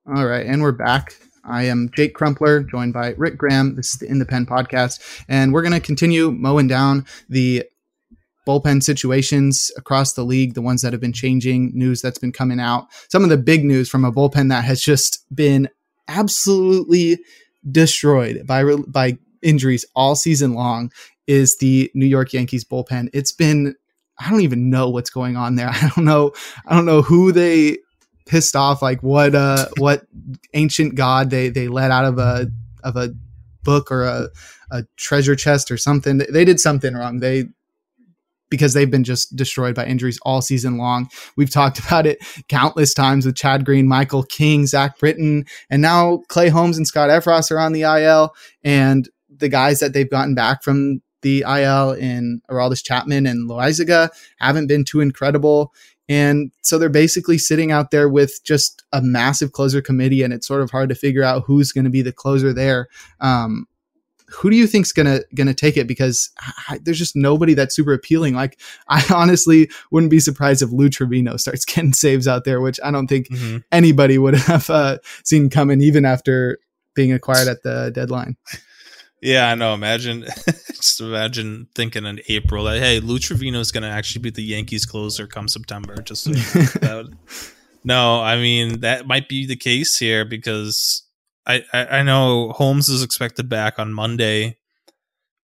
All right, and we're back. I am Jake Crumpler, joined by Rick Graham. This is the In the Pen podcast, and we're going to continue mowing down the bullpen situations across the league, the ones that have been changing, news that's been coming out. Some of the big news from a bullpen that has just been absolutely destroyed by by injuries all season long is the New York Yankees bullpen. It's been I don't even know what's going on there. <laughs> I don't know I don't know who they pissed off like what uh what ancient god they they let out of a of a book or a, a treasure chest or something. They did something wrong. They because they've been just destroyed by injuries all season long. We've talked about it countless times with Chad Green, Michael King, Zach Britton, and now Clay Holmes and Scott Effross are on the IL. And the guys that they've gotten back from the IL in Aroldis Chapman and Loaisiga haven't been too incredible. And so they're basically sitting out there with just a massive closer committee, and it's sort of hard to figure out who's going to be the closer there. Um, who do you think's gonna gonna take it? Because I, there's just nobody that's super appealing. Like I <laughs> honestly wouldn't be surprised if Lou Trivino starts <laughs> getting saves out there, which I don't think mm-hmm. anybody would <laughs> have uh, seen coming, even after being acquired at the deadline. Yeah, I know. Imagine, just imagine thinking in April that hey, Lou Trivino is going to actually be the Yankees closer come September. Just so no, I mean that might be the case here because I, I, know Holmes is expected back on Monday,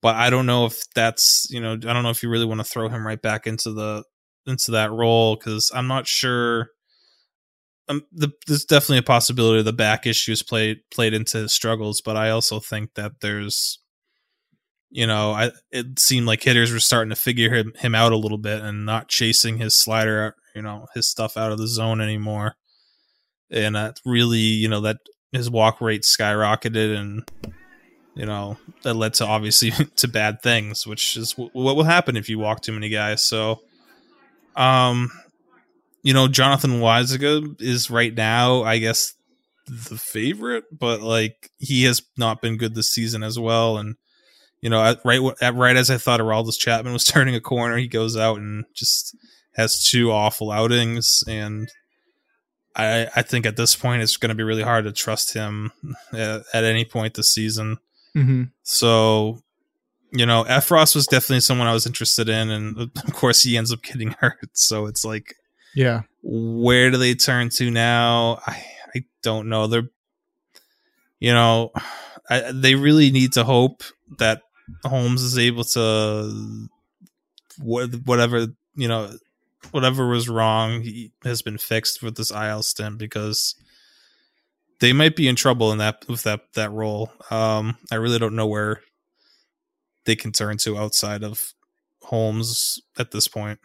but I don't know if that's you know I don't know if you really want to throw him right back into the into that role because I'm not sure. Um, the, there's definitely a possibility the back issues played played into his struggles, but I also think that there's, you know, I it seemed like hitters were starting to figure him him out a little bit and not chasing his slider, you know, his stuff out of the zone anymore, and that really, you know, that his walk rate skyrocketed and you know that led to obviously <laughs> to bad things which is w- what will happen if you walk too many guys. So um you know jonathan Loaisiga is right now i guess the favorite but like he has not been good this season as well. And you know at, right at, right as i thought Aroldis Chapman was <laughs> turning a corner he goes out and just has two awful outings. And I, I think at this point it's going to be really hard to trust him at, at any point this season. Mm-hmm. So, you know, Effross was definitely someone I was interested in, and <laughs> of course he ends up getting <laughs> hurt. So it's like, yeah, where do they turn to now? I I don't know. They're, you know, I, they really need to hope that Holmes is able to whatever you know whatever was wrong has been fixed with this IL stint because they might be in trouble in that with that that role. Um, I really don't know where they can turn to outside of Holmes at this point.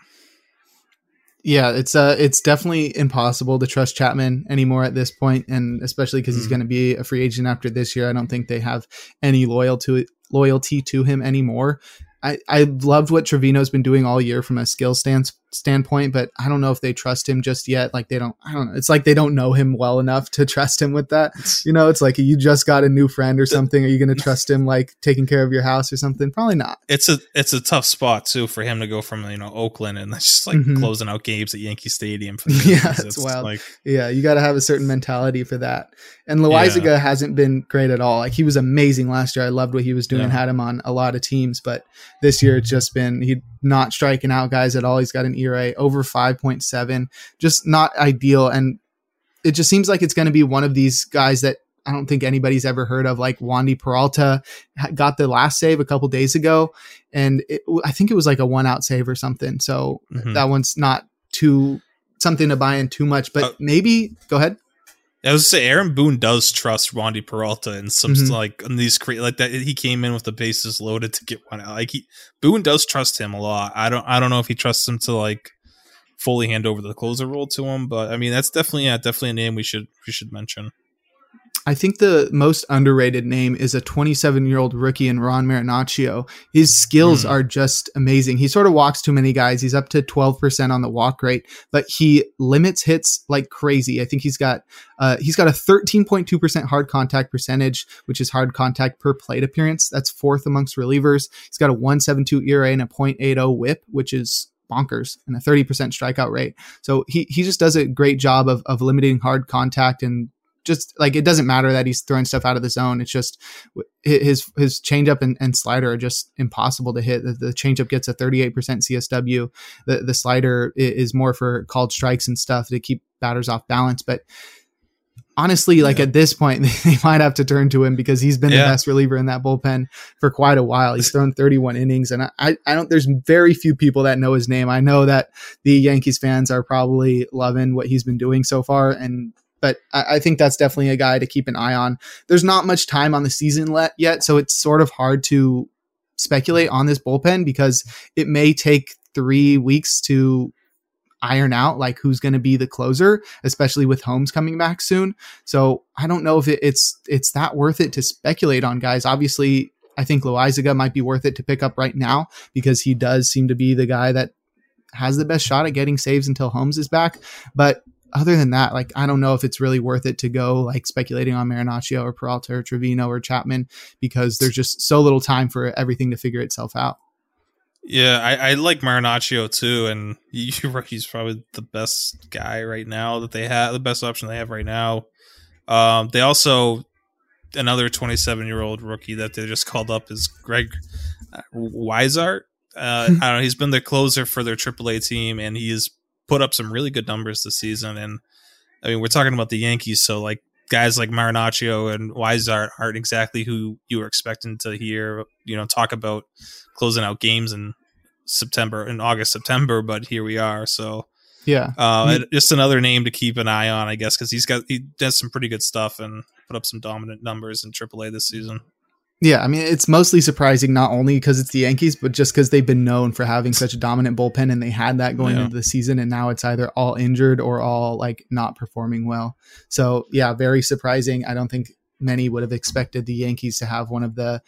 Yeah, it's uh it's definitely impossible to trust Chapman anymore at this point, and especially because mm. he's going to be a free agent after this year. I don't think they have any loyal to loyalty to him anymore. I, I loved what Trivino's been doing all year from a skill stand, standpoint, but I don't know if they trust him just yet. Like they don't, I don't know. It's like they don't know him well enough to <laughs> trust him with that. You know, it's like you just got a new friend or something. Are you going to trust him like taking care of your house or something? Probably not. It's a it's a tough spot too for him to go from you know Oakland and <laughs> just like mm-hmm. closing out games at Yankee Stadium. For <laughs> yeah, it's wild. Like, yeah, you got to have a certain mentality for that. And Loaisiga yeah. hasn't been great at all. Like he was amazing last year. I loved what he was doing. Yeah. Had him on a lot of teams, but this year it's just been he not striking out guys at all. He's got an ERA over 5.7, just not ideal. And it just seems like it's going to be one of these guys that I don't think anybody's ever heard of. Like Wandy Peralta got the last save a couple days ago, and it, I think it was like a one out save or something. So mm-hmm. that one's not too something to buy in too much, but uh, maybe go ahead. I was to say Aaron Boone does trust Wandy Peralta and some mm-hmm. like in these cre- like that he came in with the bases loaded to get one out. Like he Boone does trust him a lot. I don't I don't know if he trusts him to like fully hand over the closer role to him, but I mean that's definitely yeah, definitely a name we should we should mention. I think the most underrated name is a 27 year old rookie in Ron Marinaccio. His skills mm. are just amazing. He sort of walks too many guys. He's up to 12% on the walk rate, but he limits hits like crazy. I think he's got uh, he's got a 13.2% hard contact percentage, which is hard contact per plate appearance. That's fourth amongst relievers. He's got a 172 ERA and a 0.80 whip, which is bonkers and a 30% strikeout rate. So he, he just does a great job of, of limiting hard contact and just like it doesn't matter that he's throwing stuff out of the zone. It's just his his changeup and, and slider are just impossible to hit. The, the changeup gets a 38% CSW. The the slider is more for called strikes and stuff to keep batters off balance. But honestly, like yeah. at this point, <laughs> they might have to turn to him because he's been yeah. the best reliever in that bullpen for quite a while. He's thrown 31 innings, and I, I don't. There's very few people that know his name. I know that the Yankees fans are probably loving what he's been doing so far, and but I, I think that's definitely a guy to keep an eye on. There's not much time on the season let yet, so it's sort of hard to speculate on this bullpen because it may take three weeks to iron out like who's going to be the closer, especially with Holmes coming back soon. So I don't know if it, it's it's that worth it to speculate on guys. Obviously, I think Loaisiga might be worth it to pick up right now because he does seem to be the guy that has the best shot at getting saves until Holmes is back. But other than that, like I don't know if it's really worth it to go like speculating on Marinaccio or Peralta or Trivino or Chapman because there's just so little time for everything to figure itself out. Yeah, I, I like Marinaccio too, and <laughs> he's probably the best guy right now that they have, the best option they have right now. Um, they also another 27 year old rookie that they just called up is Greg uh, Weissert. Uh, <laughs> I don't know. He's been the closer for their AAA team, and he has put up some really good numbers this season. And I mean, we're talking about the Yankees, so like guys like Marinaccio and Weissert aren't exactly who you were expecting to hear. You know, talk about closing out games in September in August September, but here we are. So yeah, uh, just another name to keep an eye on, I guess, because he's got he does some pretty good stuff and put up some dominant numbers in AAA this season. Yeah, I mean it's mostly surprising not only because it's the Yankees, but just because they've been known for having such a dominant bullpen, and they had that going yeah. into the season, and now it's either all injured or all like not performing well. So yeah, very surprising. I don't think many would have expected the Yankees to have one of the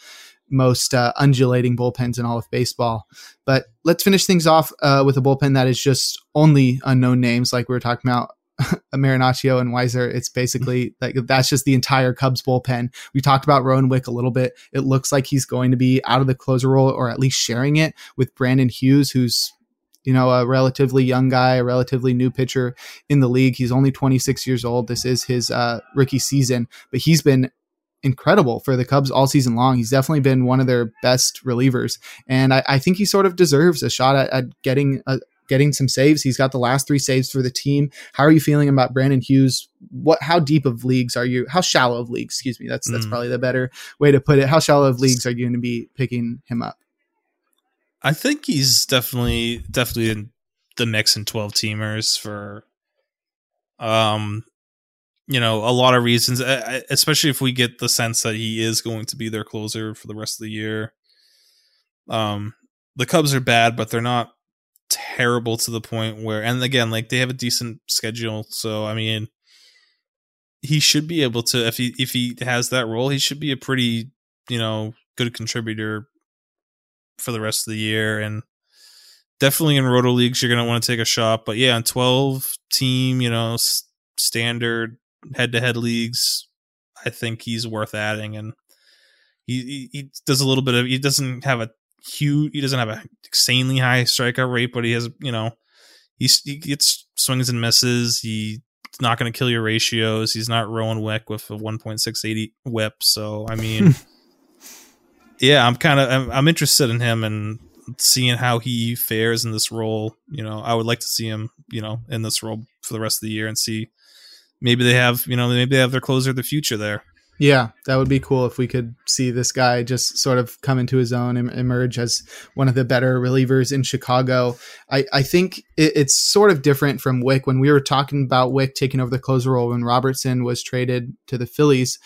most uh, undulating bullpens in all of baseball. But let's finish things off uh, with a bullpen that is just only unknown names, like we were talking about. <laughs> Marinaccio and Weissert, it's basically like that's just the entire Cubs bullpen. We talked about Rowan Wick a little bit. It looks like he's going to be out of the closer role or at least sharing it with Brandon Hughes, who's you know, a relatively young guy, a relatively new pitcher in the league. He's only 26 years old. This is his uh, rookie season, but he's been incredible for the Cubs all season long. He's definitely been one of their best relievers, and I, I think he sort of deserves a shot at, at getting a, getting some saves. He's got the last three saves for the team. How are you feeling about Brandon Hughes? What how deep of leagues are you? How shallow of leagues? Excuse me. That's that's mm. probably the better way to put it. How shallow of leagues are you going to be picking him up? I think he's definitely definitely in the mix in twelve teamers for um you know, a lot of reasons, especially if we get the sense that he is going to be their closer for the rest of the year. Um, the Cubs are bad, but they're not terrible to the point where, and again, like they have a decent schedule. So, I mean, he should be able to, if he, if he has that role, he should be a pretty, you know, good contributor for the rest of the year. And definitely in roto leagues, you're going to want to take a shot. But yeah, in 12 team, you know, standard head to head leagues, I think he's worth adding. And he, he, he does a little bit of he doesn't have a huge he doesn't have a insanely high strikeout rate, but he has you know he's, he gets swings and misses. He's not going to kill your ratios. He's not Rowan Wick with a 1.680 whip. So I mean, <laughs> yeah, I'm kind of I'm, I'm interested in him and seeing how he fares in this role. You know, I would like to see him you know in this role for the rest of the year and see maybe they have you know maybe they have their closer of the future there. Yeah, that would be cool if we could see this guy just sort of come into his own and emerge as one of the better relievers in Chicago. I, I think it, it's sort of different from Wick. When we were talking about Wick taking over the closer role when Robertson was traded to the Phillies,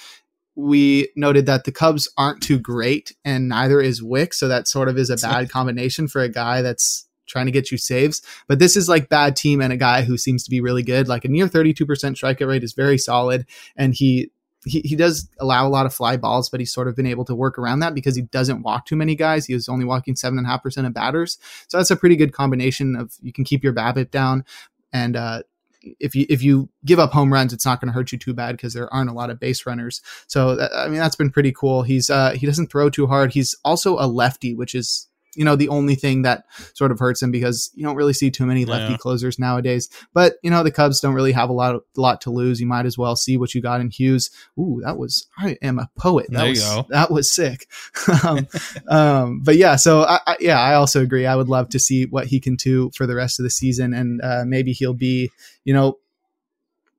we noted that the Cubs aren't too great and neither is Wick. So that sort of is a bad combination for a guy that's trying to get you saves. But this is like bad team and a guy who seems to be really good. Like a near 32% strikeout rate is very solid. And he, he, he does allow a lot of fly balls, but he's sort of been able to work around that because he doesn't walk too many guys. He is only walking seven and a half percent of batters. So that's a pretty good combination of you can keep your BABIP down and, uh, if you if you give up home runs, it's not going to hurt you too bad because there aren't a lot of base runners. So I mean that's been pretty cool. He's uh he doesn't throw too hard. He's also a lefty, which is you know the only thing that sort of hurts him because you don't really see too many lefty yeah. closers nowadays. But you know the Cubs don't really have a lot of, lot to lose. You might as well see what you got in Hughes. Ooh, that was I am a poet. That there was go. that was sick. <laughs> um, <laughs> um, but yeah, so I, I, yeah, I also agree. I would love to see what he can do for the rest of the season, and uh, maybe he'll be you know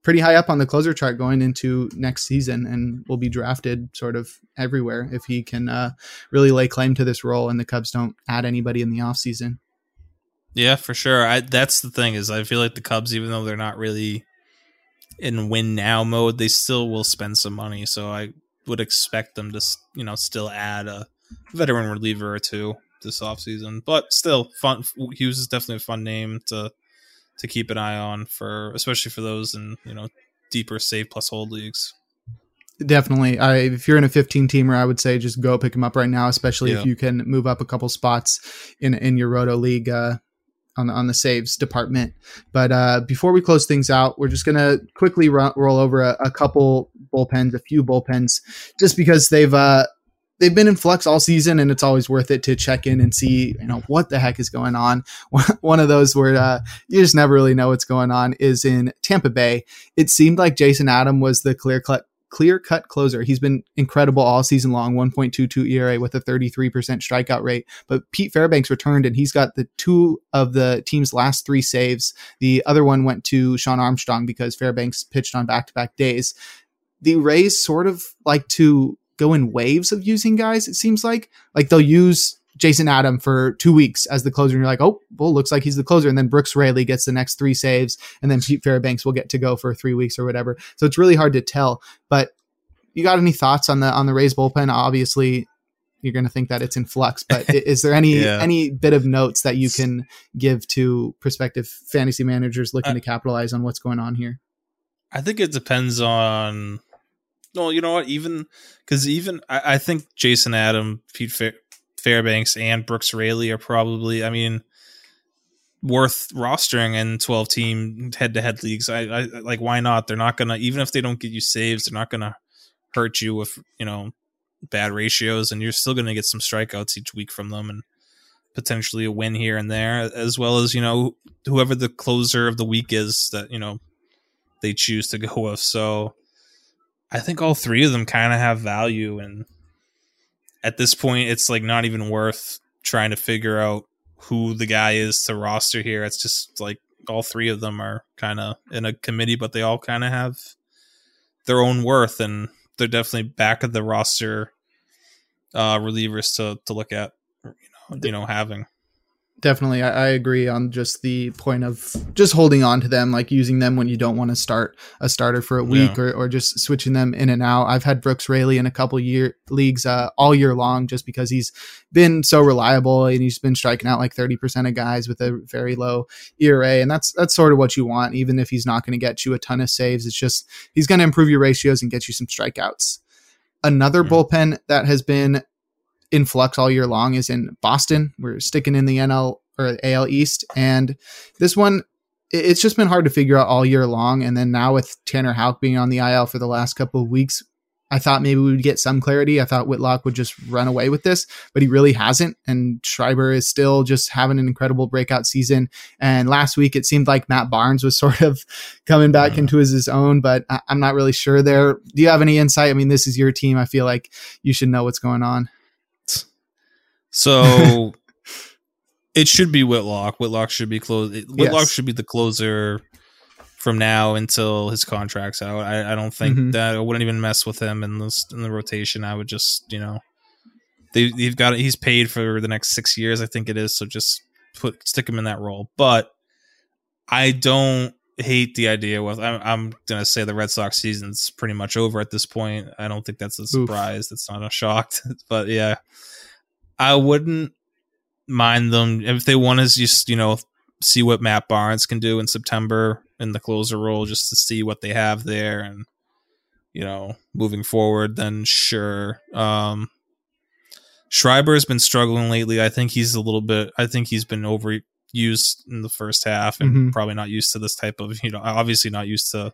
pretty high up on the closer chart going into next season and will be drafted sort of everywhere if he can uh, really lay claim to this role and the Cubs don't add anybody in the offseason. Yeah, for sure. I, that's the thing is I feel like the Cubs, even though they're not really in win now mode, they still will spend some money. So I would expect them to, you know, still add a veteran reliever or two this offseason. But still, fun. Hughes is definitely a fun name to to keep an eye on for especially for those in you know deeper save plus hold leagues. Definitely. I, if you're in a 15 teamer, I would say just go pick him up right now, especially yeah. if you can move up a couple spots in in your Roto league uh, on the, on the saves department. But uh, before we close things out, we're just gonna quickly ro- roll over a, a, couple bullpens, a few bullpens, just because they've uh, they've been in flux all season and it's always worth it to check in and see you know what the heck is going on. <laughs> One of those where uh, you just never really know what's going on is in tampa bay. It seemed like jason adam was the clear cut clear cut closer. He's been incredible all season long 1.22 era with a 33% strikeout rate. But pete fairbanks returned and he's got the two of the team's last three saves. The other one went to Shawn armstrong because fairbanks pitched on back-to-back days. The rays sort of like to go in waves of using guys. It seems like like they'll use Jason Adam for two weeks as the closer, and you're like, oh, well, looks like he's the closer. And then Brooks Raley gets the next three saves, and then Pete Fairbanks will get to go for three weeks or whatever. So it's really hard to tell. But you got any thoughts on the on the Rays bullpen? Obviously, you're going to think that it's in flux, but is there <laughs> any yeah. any bit of notes that you can give to prospective fantasy managers looking uh, to capitalize on what's going on here? I think it depends on no, you know what? Even because even I, I, think Jason Adam, Pete Fair, Fairbanks, and Brooks Raley are probably. I mean, worth rostering in 12 team head to head leagues. I, I like why not? They're not gonna even if they don't get you saves, they're not gonna hurt you with you know bad ratios, and you're still gonna get some strikeouts each week from them and potentially a win here and there, as well as you know whoever the closer of the week is that you know they choose to go with. So I think all three of them kind of have value, and at this point, it's like not even worth trying to figure out who the guy is to roster here. It's just like all three of them are kind of in a committee, but they all kind of have their own worth, and they're definitely back of the roster uh, relievers to to look at. You know, you know having definitely I, I, agree on just the point of just holding on to them like using them when you don't want to start a starter for a week yeah. or, or just switching them in and out i've had brooks raley in a couple year leagues uh, all year long just because he's been so reliable and he's been striking out like 30% of guys with a very low era and that's that's sort of what you want even if he's not going to get you a ton of saves it's just he's going to improve your ratios and get you some strikeouts another mm-hmm. bullpen that has been in flux all year long is in Boston. We're sticking in the NL or AL East, and this one it's just been hard to figure out all year long. And then now with Tanner Houck being on the IL for the last couple of weeks, I thought maybe we would get some clarity. I thought Whitlock would just run away with this, but he really hasn't. And Schreiber is still just having an incredible breakout season. And last week, it seemed like Matt Barnes was <laughs> sort of coming back into his, his own, but I, I'm not really sure there. Do you have any insight? I mean, this is your team. I feel like you should know what's going on. So <laughs> it should be Whitlock. Whitlock should be close. Whitlock yes. should be the closer from now until his contract's out. I, I don't think mm-hmm. that I wouldn't even mess with him in this in the rotation. I would just you know they they've got he's paid for the next six years. I think it is. So just put stick him in that role. But I don't hate the idea with I'm, I'm gonna say the Red Sox season's pretty much over at this point. I don't think that's a surprise. Oof. That's not a shock. <laughs> but yeah. I wouldn't mind them if they want to just you know see what Matt Barnes can do in September in the closer role, just to see what they have there, and you know moving forward. Then sure. Um, Schreiber has been struggling lately. I think he's a little bit. I think he's been overused in the first half, and mm-hmm. probably not used to this type of you know obviously not used to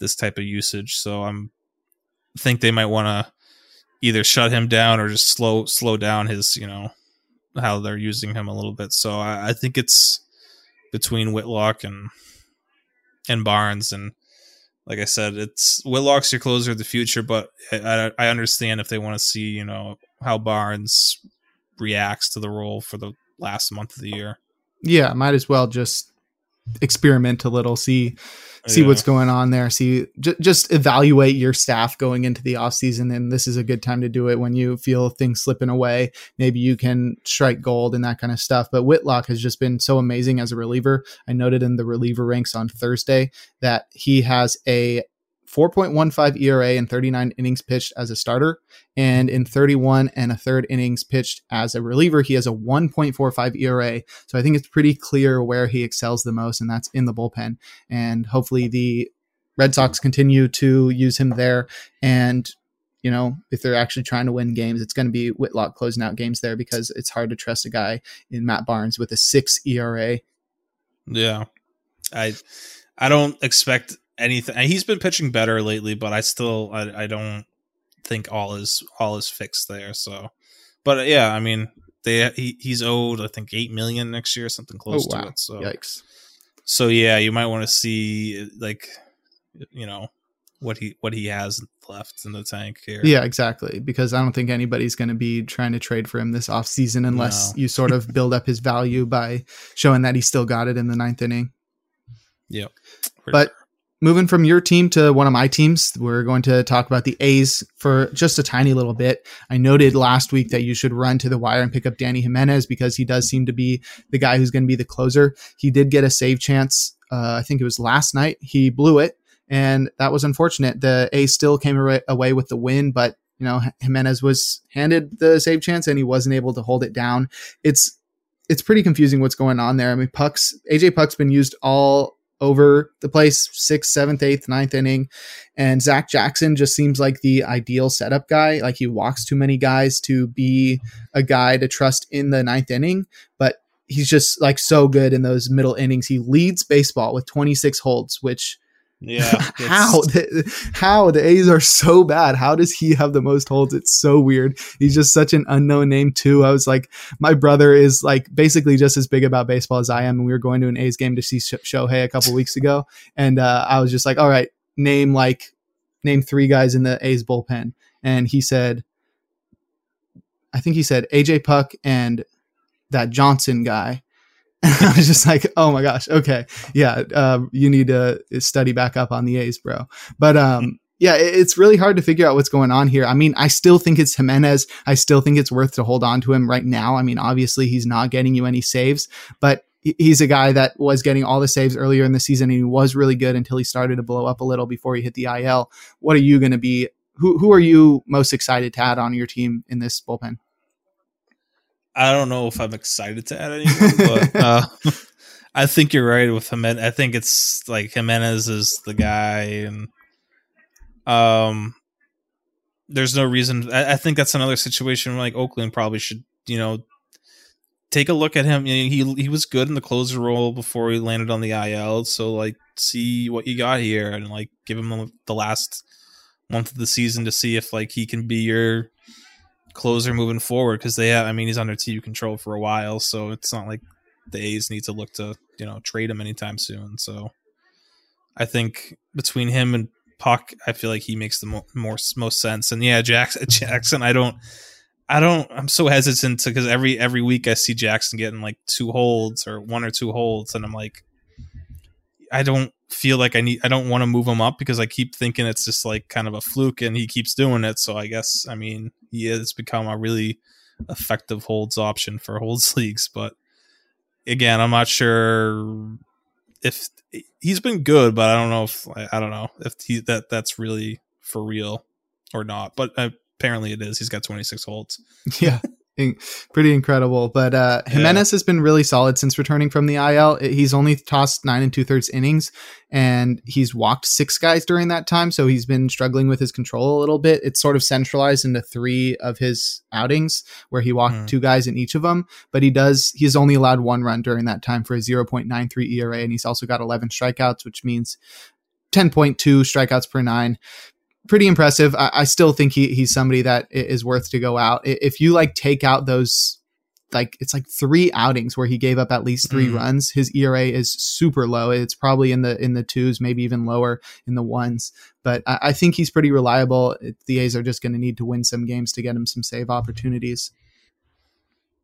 this type of usage. So I'm I think they might want to either shut him down or just slow slow down his you know how they're using him a little bit. So I, I think it's between Whitlock and and Barnes and like I said, it's Whitlock's your closer of the future, but I, I understand if they want to see, you know, how Barnes reacts to the role for the last month of the year. Yeah, might as well just experiment a little, see see Yeah. what's going on there, see j- just evaluate your staff going into the off season and this is a good time to do it when you feel things slipping away. Maybe you can strike gold and that kind of stuff. But Whitlock has just been so amazing as a reliever. I noted in the reliever ranks on Thursday that he has a 4.15 ERA in 39 innings pitched as a starter. And in 31 and a third innings pitched as a reliever, he has a 1.45 ERA. So I think it's pretty clear where he excels the most, and that's in the bullpen. And hopefully the Red Sox continue to use him there. And, you know, if they're actually trying to win games, it's going to be Whitlock closing out games there because it's hard to trust a guy in Matt Barnes with a six ERA. Yeah. I I don't expect anything. He's been pitching better lately, but I still I, I don't think all is all is fixed there. So, but yeah, I mean, they he, he's owed I think eight million next year, something oh, close Oh, to it. So, Yikes. so yeah, you might want to see like you know what he what he has left in the tank here. Yeah, exactly. Because I don't think anybody's going to be trying to trade for him this offseason unless No. you sort of build up his value by showing that he still got it in the ninth inning. Yep. But moving from your team to one of my teams, we're going to talk about the A's for just a tiny little bit. I noted last week that you should run to the wire and pick up Dany Jimenez because he does seem to be the guy who's going to be the closer. He did get a save chance. Uh, I think it was last night. He blew it, and that was unfortunate. The A's still came away- away with the win, but you know Jimenez was handed the save chance and he wasn't able to hold it down. It's it's pretty confusing what's going on there. I mean, Puk's AJ Puk's been used all over the place, sixth, seventh, eighth, ninth inning. And Zach Jackson just seems like the ideal setup guy. Like he walks too many guys to be a guy to trust in the ninth inning, but he's just like so good in those middle innings. He leads baseball with 26 holds, which yeah, <laughs> how the, how the A's are so bad. How does he have the most holds? It's so weird. He's just such an unknown name too. I was like, my brother is like basically just as big about baseball as I am, and we were going to an A's game to see Sh- Shohei a couple weeks ago, and uh, I was just like, all right, name like name three guys in the A's bullpen, and he said, I think he said AJ Puk and that Johnson guy. <laughs> I was just like, oh my gosh, okay, yeah, um, you need to study back up on the A's, bro. But um, yeah, it's really hard to figure out what's going on here. I mean, I still think it's Jimenez. I still think it's worth to hold on to him right now. I mean, obviously he's not getting you any saves, but he's a guy that was getting all the saves earlier in the season and he was really good until he started to blow up a little before he hit the IL. What are you going to be? Who who are you most excited to add on your team in this bullpen? I don't know if I'm excited to add anyone, but <laughs> uh, <laughs> I think you're right with Jimenez. I think it's like Jimenez is the guy, and um, there's no reason. I, I think that's another situation where like Oakland probably should, you know, take a look at him. You know, he he was good in the closer role before he landed on the IL, so like see what you got here and like give him the last month of the season to see if like he can be your closer moving forward because they have, I mean, he's under TU control for a while, so it's not like the A's need to look to, you know, trade him anytime soon. So I think between him and Puk, I feel like he makes the mo- more most sense. And yeah, Jackson, <laughs> Jackson, I don't, I don't, I'm so hesitant to because every every week I see Jackson getting like two holds or one or two holds, and I'm like, I don't feel like I need, I don't want to move him up because I keep thinking it's just like kind of a fluke, and he keeps doing it. So I guess, I mean, he has become a really effective holds option for holds <laughs> leagues, but again, I'm not sure if he's been good, but I don't know if I don't know if he that that's really for real or not. But apparently it is. He's got 26 holds. <laughs> yeah. In- Pretty incredible, but uh, Yeah. Jimenez has been really solid since returning from the IL. He's only tossed nine and two thirds innings, and he's walked six guys during that time. So he's been struggling with his control a little bit. It's sort of centralized into three of his outings, where he walked Hmm. two guys in each of them. But he does he's only allowed one run during that time for a zero point nine three ERA, and he's also got eleven strikeouts, which means ten point two strikeouts per nine pretty impressive. I, I still think he, he's somebody that is worth to go out. If you like take out those like it's like three outings where he gave up at least 3 Mm. runs. His ERA is super low. It's probably in the in the twos, maybe even lower in the ones. But I, I think he's pretty reliable. The A's are just going to need to win some games to get him some save opportunities.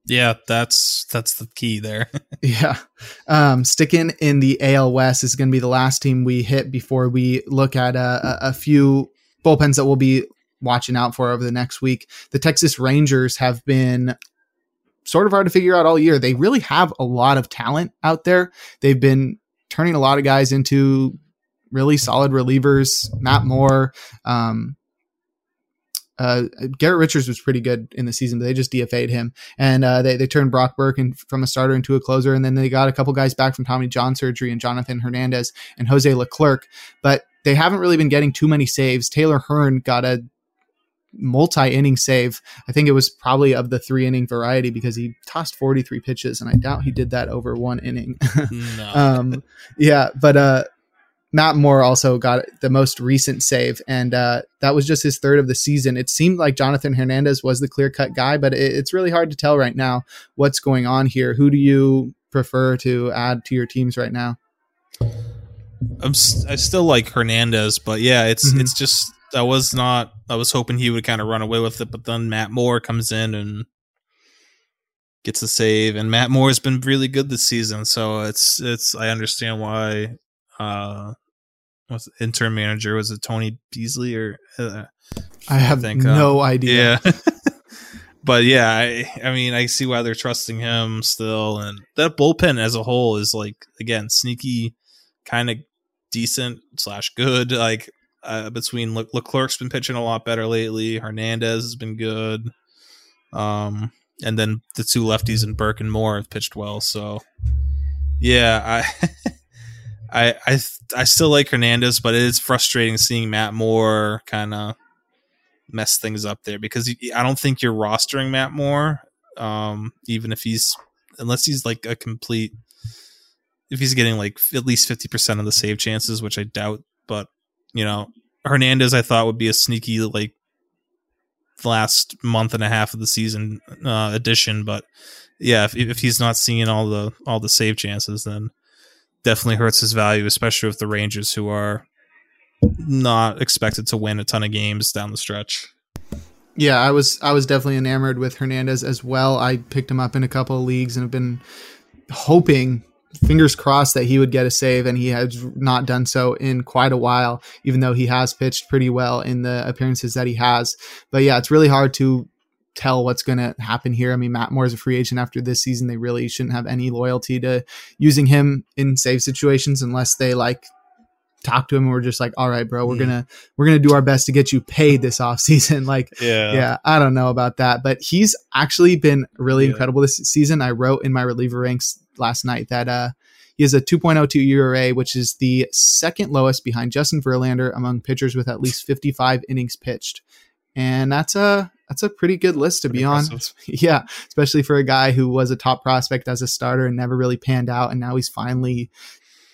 Yeah, that's that's the key there. <laughs> Yeah. Um, sticking in the AL West is going to be the last team we hit before we look at a, a, a few bullpens that we'll be watching out for over the next week. The Texas Rangers have been sort of hard to figure out all year. They really have a lot of talent out there. They've been turning a lot of guys into really solid relievers. Matt Moore, um, uh, Garrett Richards was pretty good in the season, but they just DFA'd him, and uh, they they turned Brock Burke in, from a starter into a closer, and then they got a couple guys back from Tommy John surgery and Jonathan Hernandez and Jose Leclerc, but they haven't really been getting too many saves. Taylor Hearn got a multi-inning save. I think it was probably of the three inning variety because he tossed 43 pitches, and I doubt he did that over one inning. <laughs> no. um, yeah, but uh, Matt Moore also got the most recent save, and uh, that was just his third of the season. It seemed like Jonathan Hernandez was the clear cut guy, but it, it's really hard to tell right now what's going on here. Who do you prefer to add to your teams right now? I'm I still like Hernandez, but yeah, it's Mhm. it's just I was not I was hoping he would kind of run away with it, but then Matt Moore comes in and gets a save, and Matt Moore has been really good this season, so it's it's I understand why uh what's the interim manager was it Tony Beasley or uh, I have think, no idea. yeah. <laughs> but yeah, I I mean I see why they're trusting him still, and that bullpen as a whole is like again sneaky, kind of decent slash good. Like uh, between Le- Leclerc's been pitching a lot better lately. Hernandez has been good. Um, and then the two lefties and Burke and Moore have pitched well. So yeah, I. <laughs> I, I I still like Hernandez, but it is frustrating seeing Matt Moore kind of mess things up there because I don't think you're rostering Matt Moore, um, even if he's unless he's like a complete if he's getting like at least fifty percent of the save chances, which I doubt. But you know, Hernandez I thought would be a sneaky like last month and a half of the season uh, addition, but yeah, if if he's not seeing all the all the save chances, then definitely hurts his value, especially with the Rangers who are not expected to win a ton of games down the stretch. Yeah, I was I was definitely enamored with Hernandez as well. I picked him up in a couple of leagues and have been hoping, fingers crossed, that he would get a save, and he has not done so in quite a while. Even though he has pitched pretty well in the appearances that he has, but yeah, it's really hard to tell what's going to happen here. I mean, Matt Moore is a free agent after this season. They really shouldn't have any loyalty to using him in save situations unless they like talk to him and we're just like, all right, bro, we're Mm. gonna we're gonna do our best to get you paid this <laughs> off season. Like Yeah. yeah, I don't know about that, but he's actually been really Yeah. incredible this season. I wrote in my reliever ranks last night that uh, he has a 2.02 ERA, which is the second lowest behind Justin Verlander among pitchers with at least 55 innings pitched, and that's a that's a pretty good list to Pretty be on. <laughs> Yeah, especially for a guy who was a top prospect as a starter and never really panned out, and now he's finally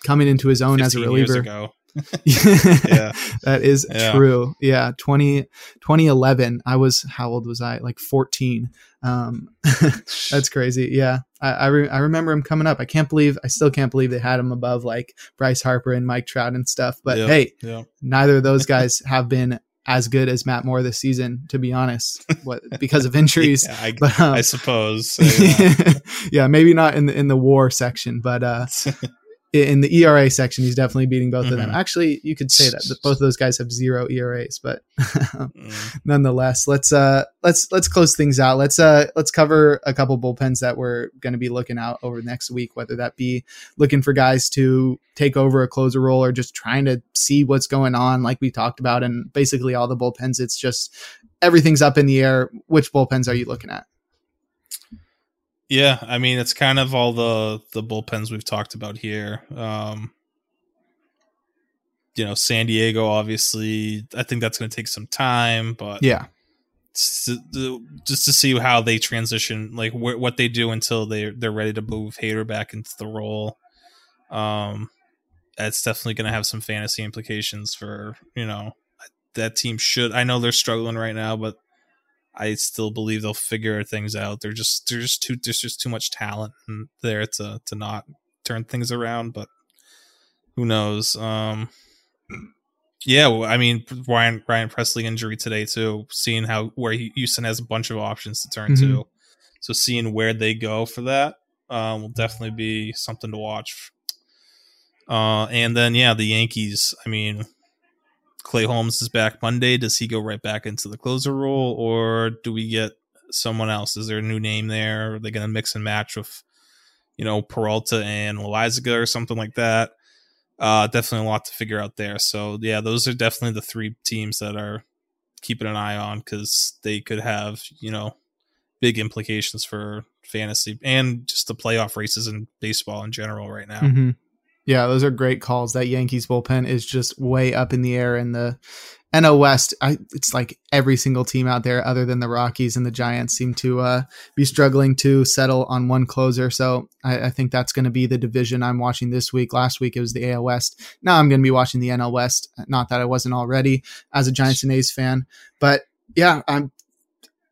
coming into his own as a 15 years reliever. <laughs> yeah, that is <laughs> Yeah. true. Yeah, 20, 2011. I was how old was I? Like 14. Um, <laughs> that's crazy. Yeah, I I, re- I remember him coming up. I can't believe I still can't believe they had him above like Bryce Harper and Mike Trout and stuff. But Yeah. hey, Yeah. neither of those guys have been as good as Matt Moore this season, to be honest. What because of injuries. Yeah, I, But um, I suppose. Yeah. yeah, maybe not in the in the WAR section, but uh, in the ERA section, he's definitely beating both of them. Mhm. Actually, you could say that, that both of those guys have zero ERAs, but <laughs> Mm. nonetheless, let's uh let's let's close things out. Let's uh let's cover a couple bullpens that we're going to be looking out over next week, whether that be looking for guys to take over a closer role or just trying to see what's going on, like we talked about, and basically all the bullpens. It's just everything's up in the air. Which bullpens are you looking at? Yeah, I mean it's kind of all the the bullpens we've talked about here. Um you know, San Diego obviously, I think that's going to take some time, but Yeah, just to see how they transition, like wh- what they do until they they're ready to move Hader back into the role. Um, that's definitely going to have some fantasy implications for you know that team. Should I know they're struggling right now, but I still believe they'll figure things out. They're just there's just too there's just too much talent there to to not turn things around. But who knows? Um, yeah, well, I mean Ryan Ryan Pressly injury today too. Seeing how where Houston has a bunch of options to turn mm-hmm. to, so seeing where they go for that um, will definitely be something to watch. Uh, and then yeah, the Yankees. I mean, Clay Holmes is back Monday. Does he go right back into the closer role, or do we get someone else? Is there a new name there? Are they going to mix and match with, you know, Peralta and Loaisiga or something like that? Uh, definitely a lot to figure out there. So yeah, those are definitely the three teams that are keeping an eye on because they could have you know big implications for fantasy and just the playoff races in baseball in general right now. Mm-hmm. Yeah, those are great calls. That Yankees bullpen is just way up in the air, and the NL West, I, it's like every single team out there, other than the Rockies and the Giants, seem to uh, be struggling to settle on one closer. So I, I think that's going to be the division I'm watching this week. Last week it was the AL West. Now I'm going to be watching the NL West. Not that I wasn't already as a Giants and A's fan, but yeah, I'm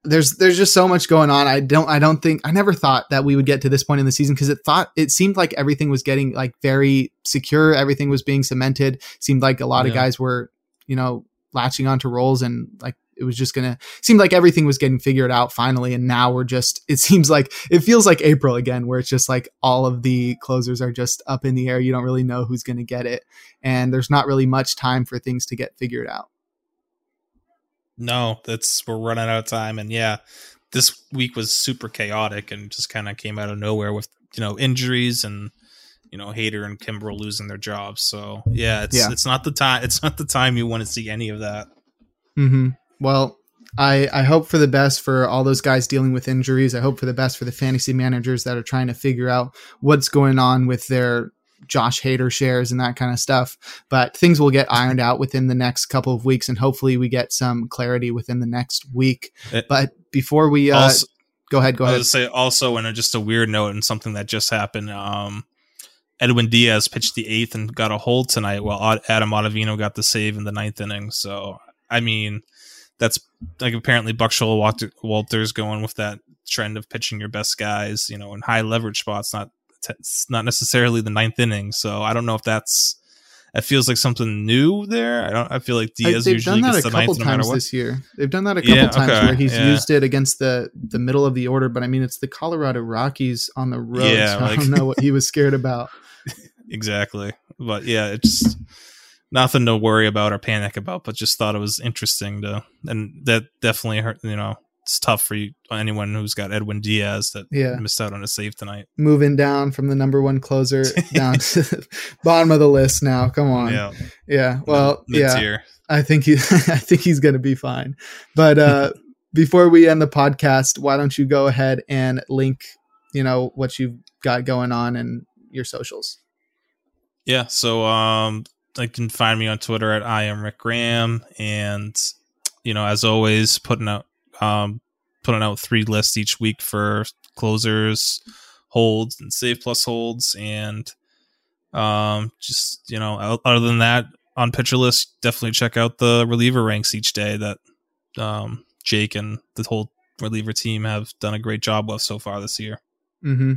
there's there's just so much going on. I don't I don't think I never thought that we would get to this point in the season because it thought it seemed like everything was getting like very secure. Everything was being cemented. Seemed like a lot yeah. of guys were you know latching onto roles and like it was just gonna seemed like everything was getting figured out finally and now we're just it seems like it feels like april again where it's just like all of the closers are just up in the air you don't really know who's gonna get it and there's not really much time for things to get figured out no, that's we're running out of time, and yeah, this week was super chaotic and just kind of came out of nowhere with you know injuries and you know Hader and Kimbrel losing their jobs. So yeah, it's yeah. it's not the time. It's not the time you want to see any of that. Hmm. Well, I I hope for the best for all those guys dealing with injuries. I hope for the best for the fantasy managers that are trying to figure out what's going on with their Josh Hader shares and that kind of stuff. But things will get ironed out within the next couple of weeks, and hopefully we get some clarity within the next week. It, eh, but before we uh, also, go ahead, go I ahead. say also, and just a weird note and something that just happened. Um, Edwin Diaz pitched the eighth and got a hold tonight, while Adam Ottavino got the save in the ninth inning. So, I mean, that's like apparently Buck Showalter, Walters going with that trend of pitching your best guys, you know, in high leverage spots, not it's not necessarily the ninth inning. So I don't know if that's it feels like something new there. I don't. I feel like Diaz they've usually done that a couple times no this year. They've done that a couple yeah, times okay, where he's yeah. used it against the the middle of the order. But I mean, it's the Colorado Rockies on the road. Yeah, so like, I don't know what he was scared about. <laughs> exactly, but yeah, it's nothing to worry about or panic about. But just thought it was interesting to, and that definitely hurt. You know, it's tough for you, anyone who's got Edwin Diaz that yeah. missed out on a save tonight. Moving down from the number one closer <laughs> down to the bottom of the list now. Come on. Yeah. Yeah. Well, yeah. I think he <laughs> I think he's gonna be fine. But uh <laughs> before we end the podcast, why don't you go ahead and link, you know, what you've got going on and your socials. Yeah. So um I can find me on Twitter at I am Rick Graham and you know, as always, putting out um, putting out three lists each week for closers, holds, and save plus holds, and um, just you know, other than that, on pitcher list, definitely check out the reliever ranks each day that um, Jake and the whole reliever team have done a great job with so far this year. Mm-hmm.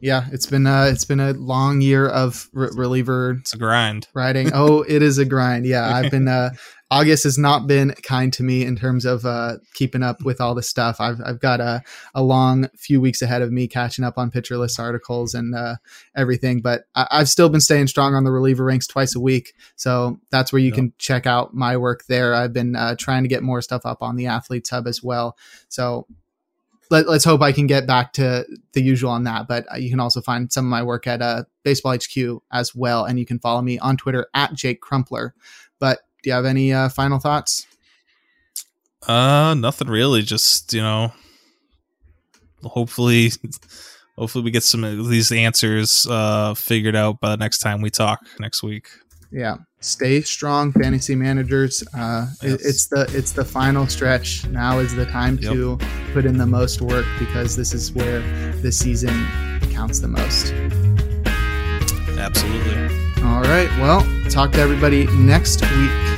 Yeah, it's been uh it's been a long year of re- reliever. It's a grind. Riding. Oh, it is a grind. Yeah, I've been <laughs> uh August has not been kind to me in terms of uh, keeping up with all the stuff. I've I've got a, a long few weeks ahead of me catching up on pitcher list articles and uh, everything. But I, have still been staying strong on the reliever ranks twice a week, so that's where you yep. can check out my work there. I've been uh, trying to get more stuff up on the athletes hub as well. So let, us hope I can get back to the usual on that. But uh, you can also find some of my work at uh, Baseball HQ as well, and you can follow me on Twitter at Jake Crumpler. But do you have any uh, final thoughts? Uh, nothing really. Just you know, hopefully, hopefully we get some of these answers uh figured out by the next time we talk next week. Yeah, stay strong, fantasy managers. Uh, yes. it's the it's the final stretch. Now is the time yep. to put in the most work because this is where the season counts the most. Absolutely. All right. Well, talk to everybody next week.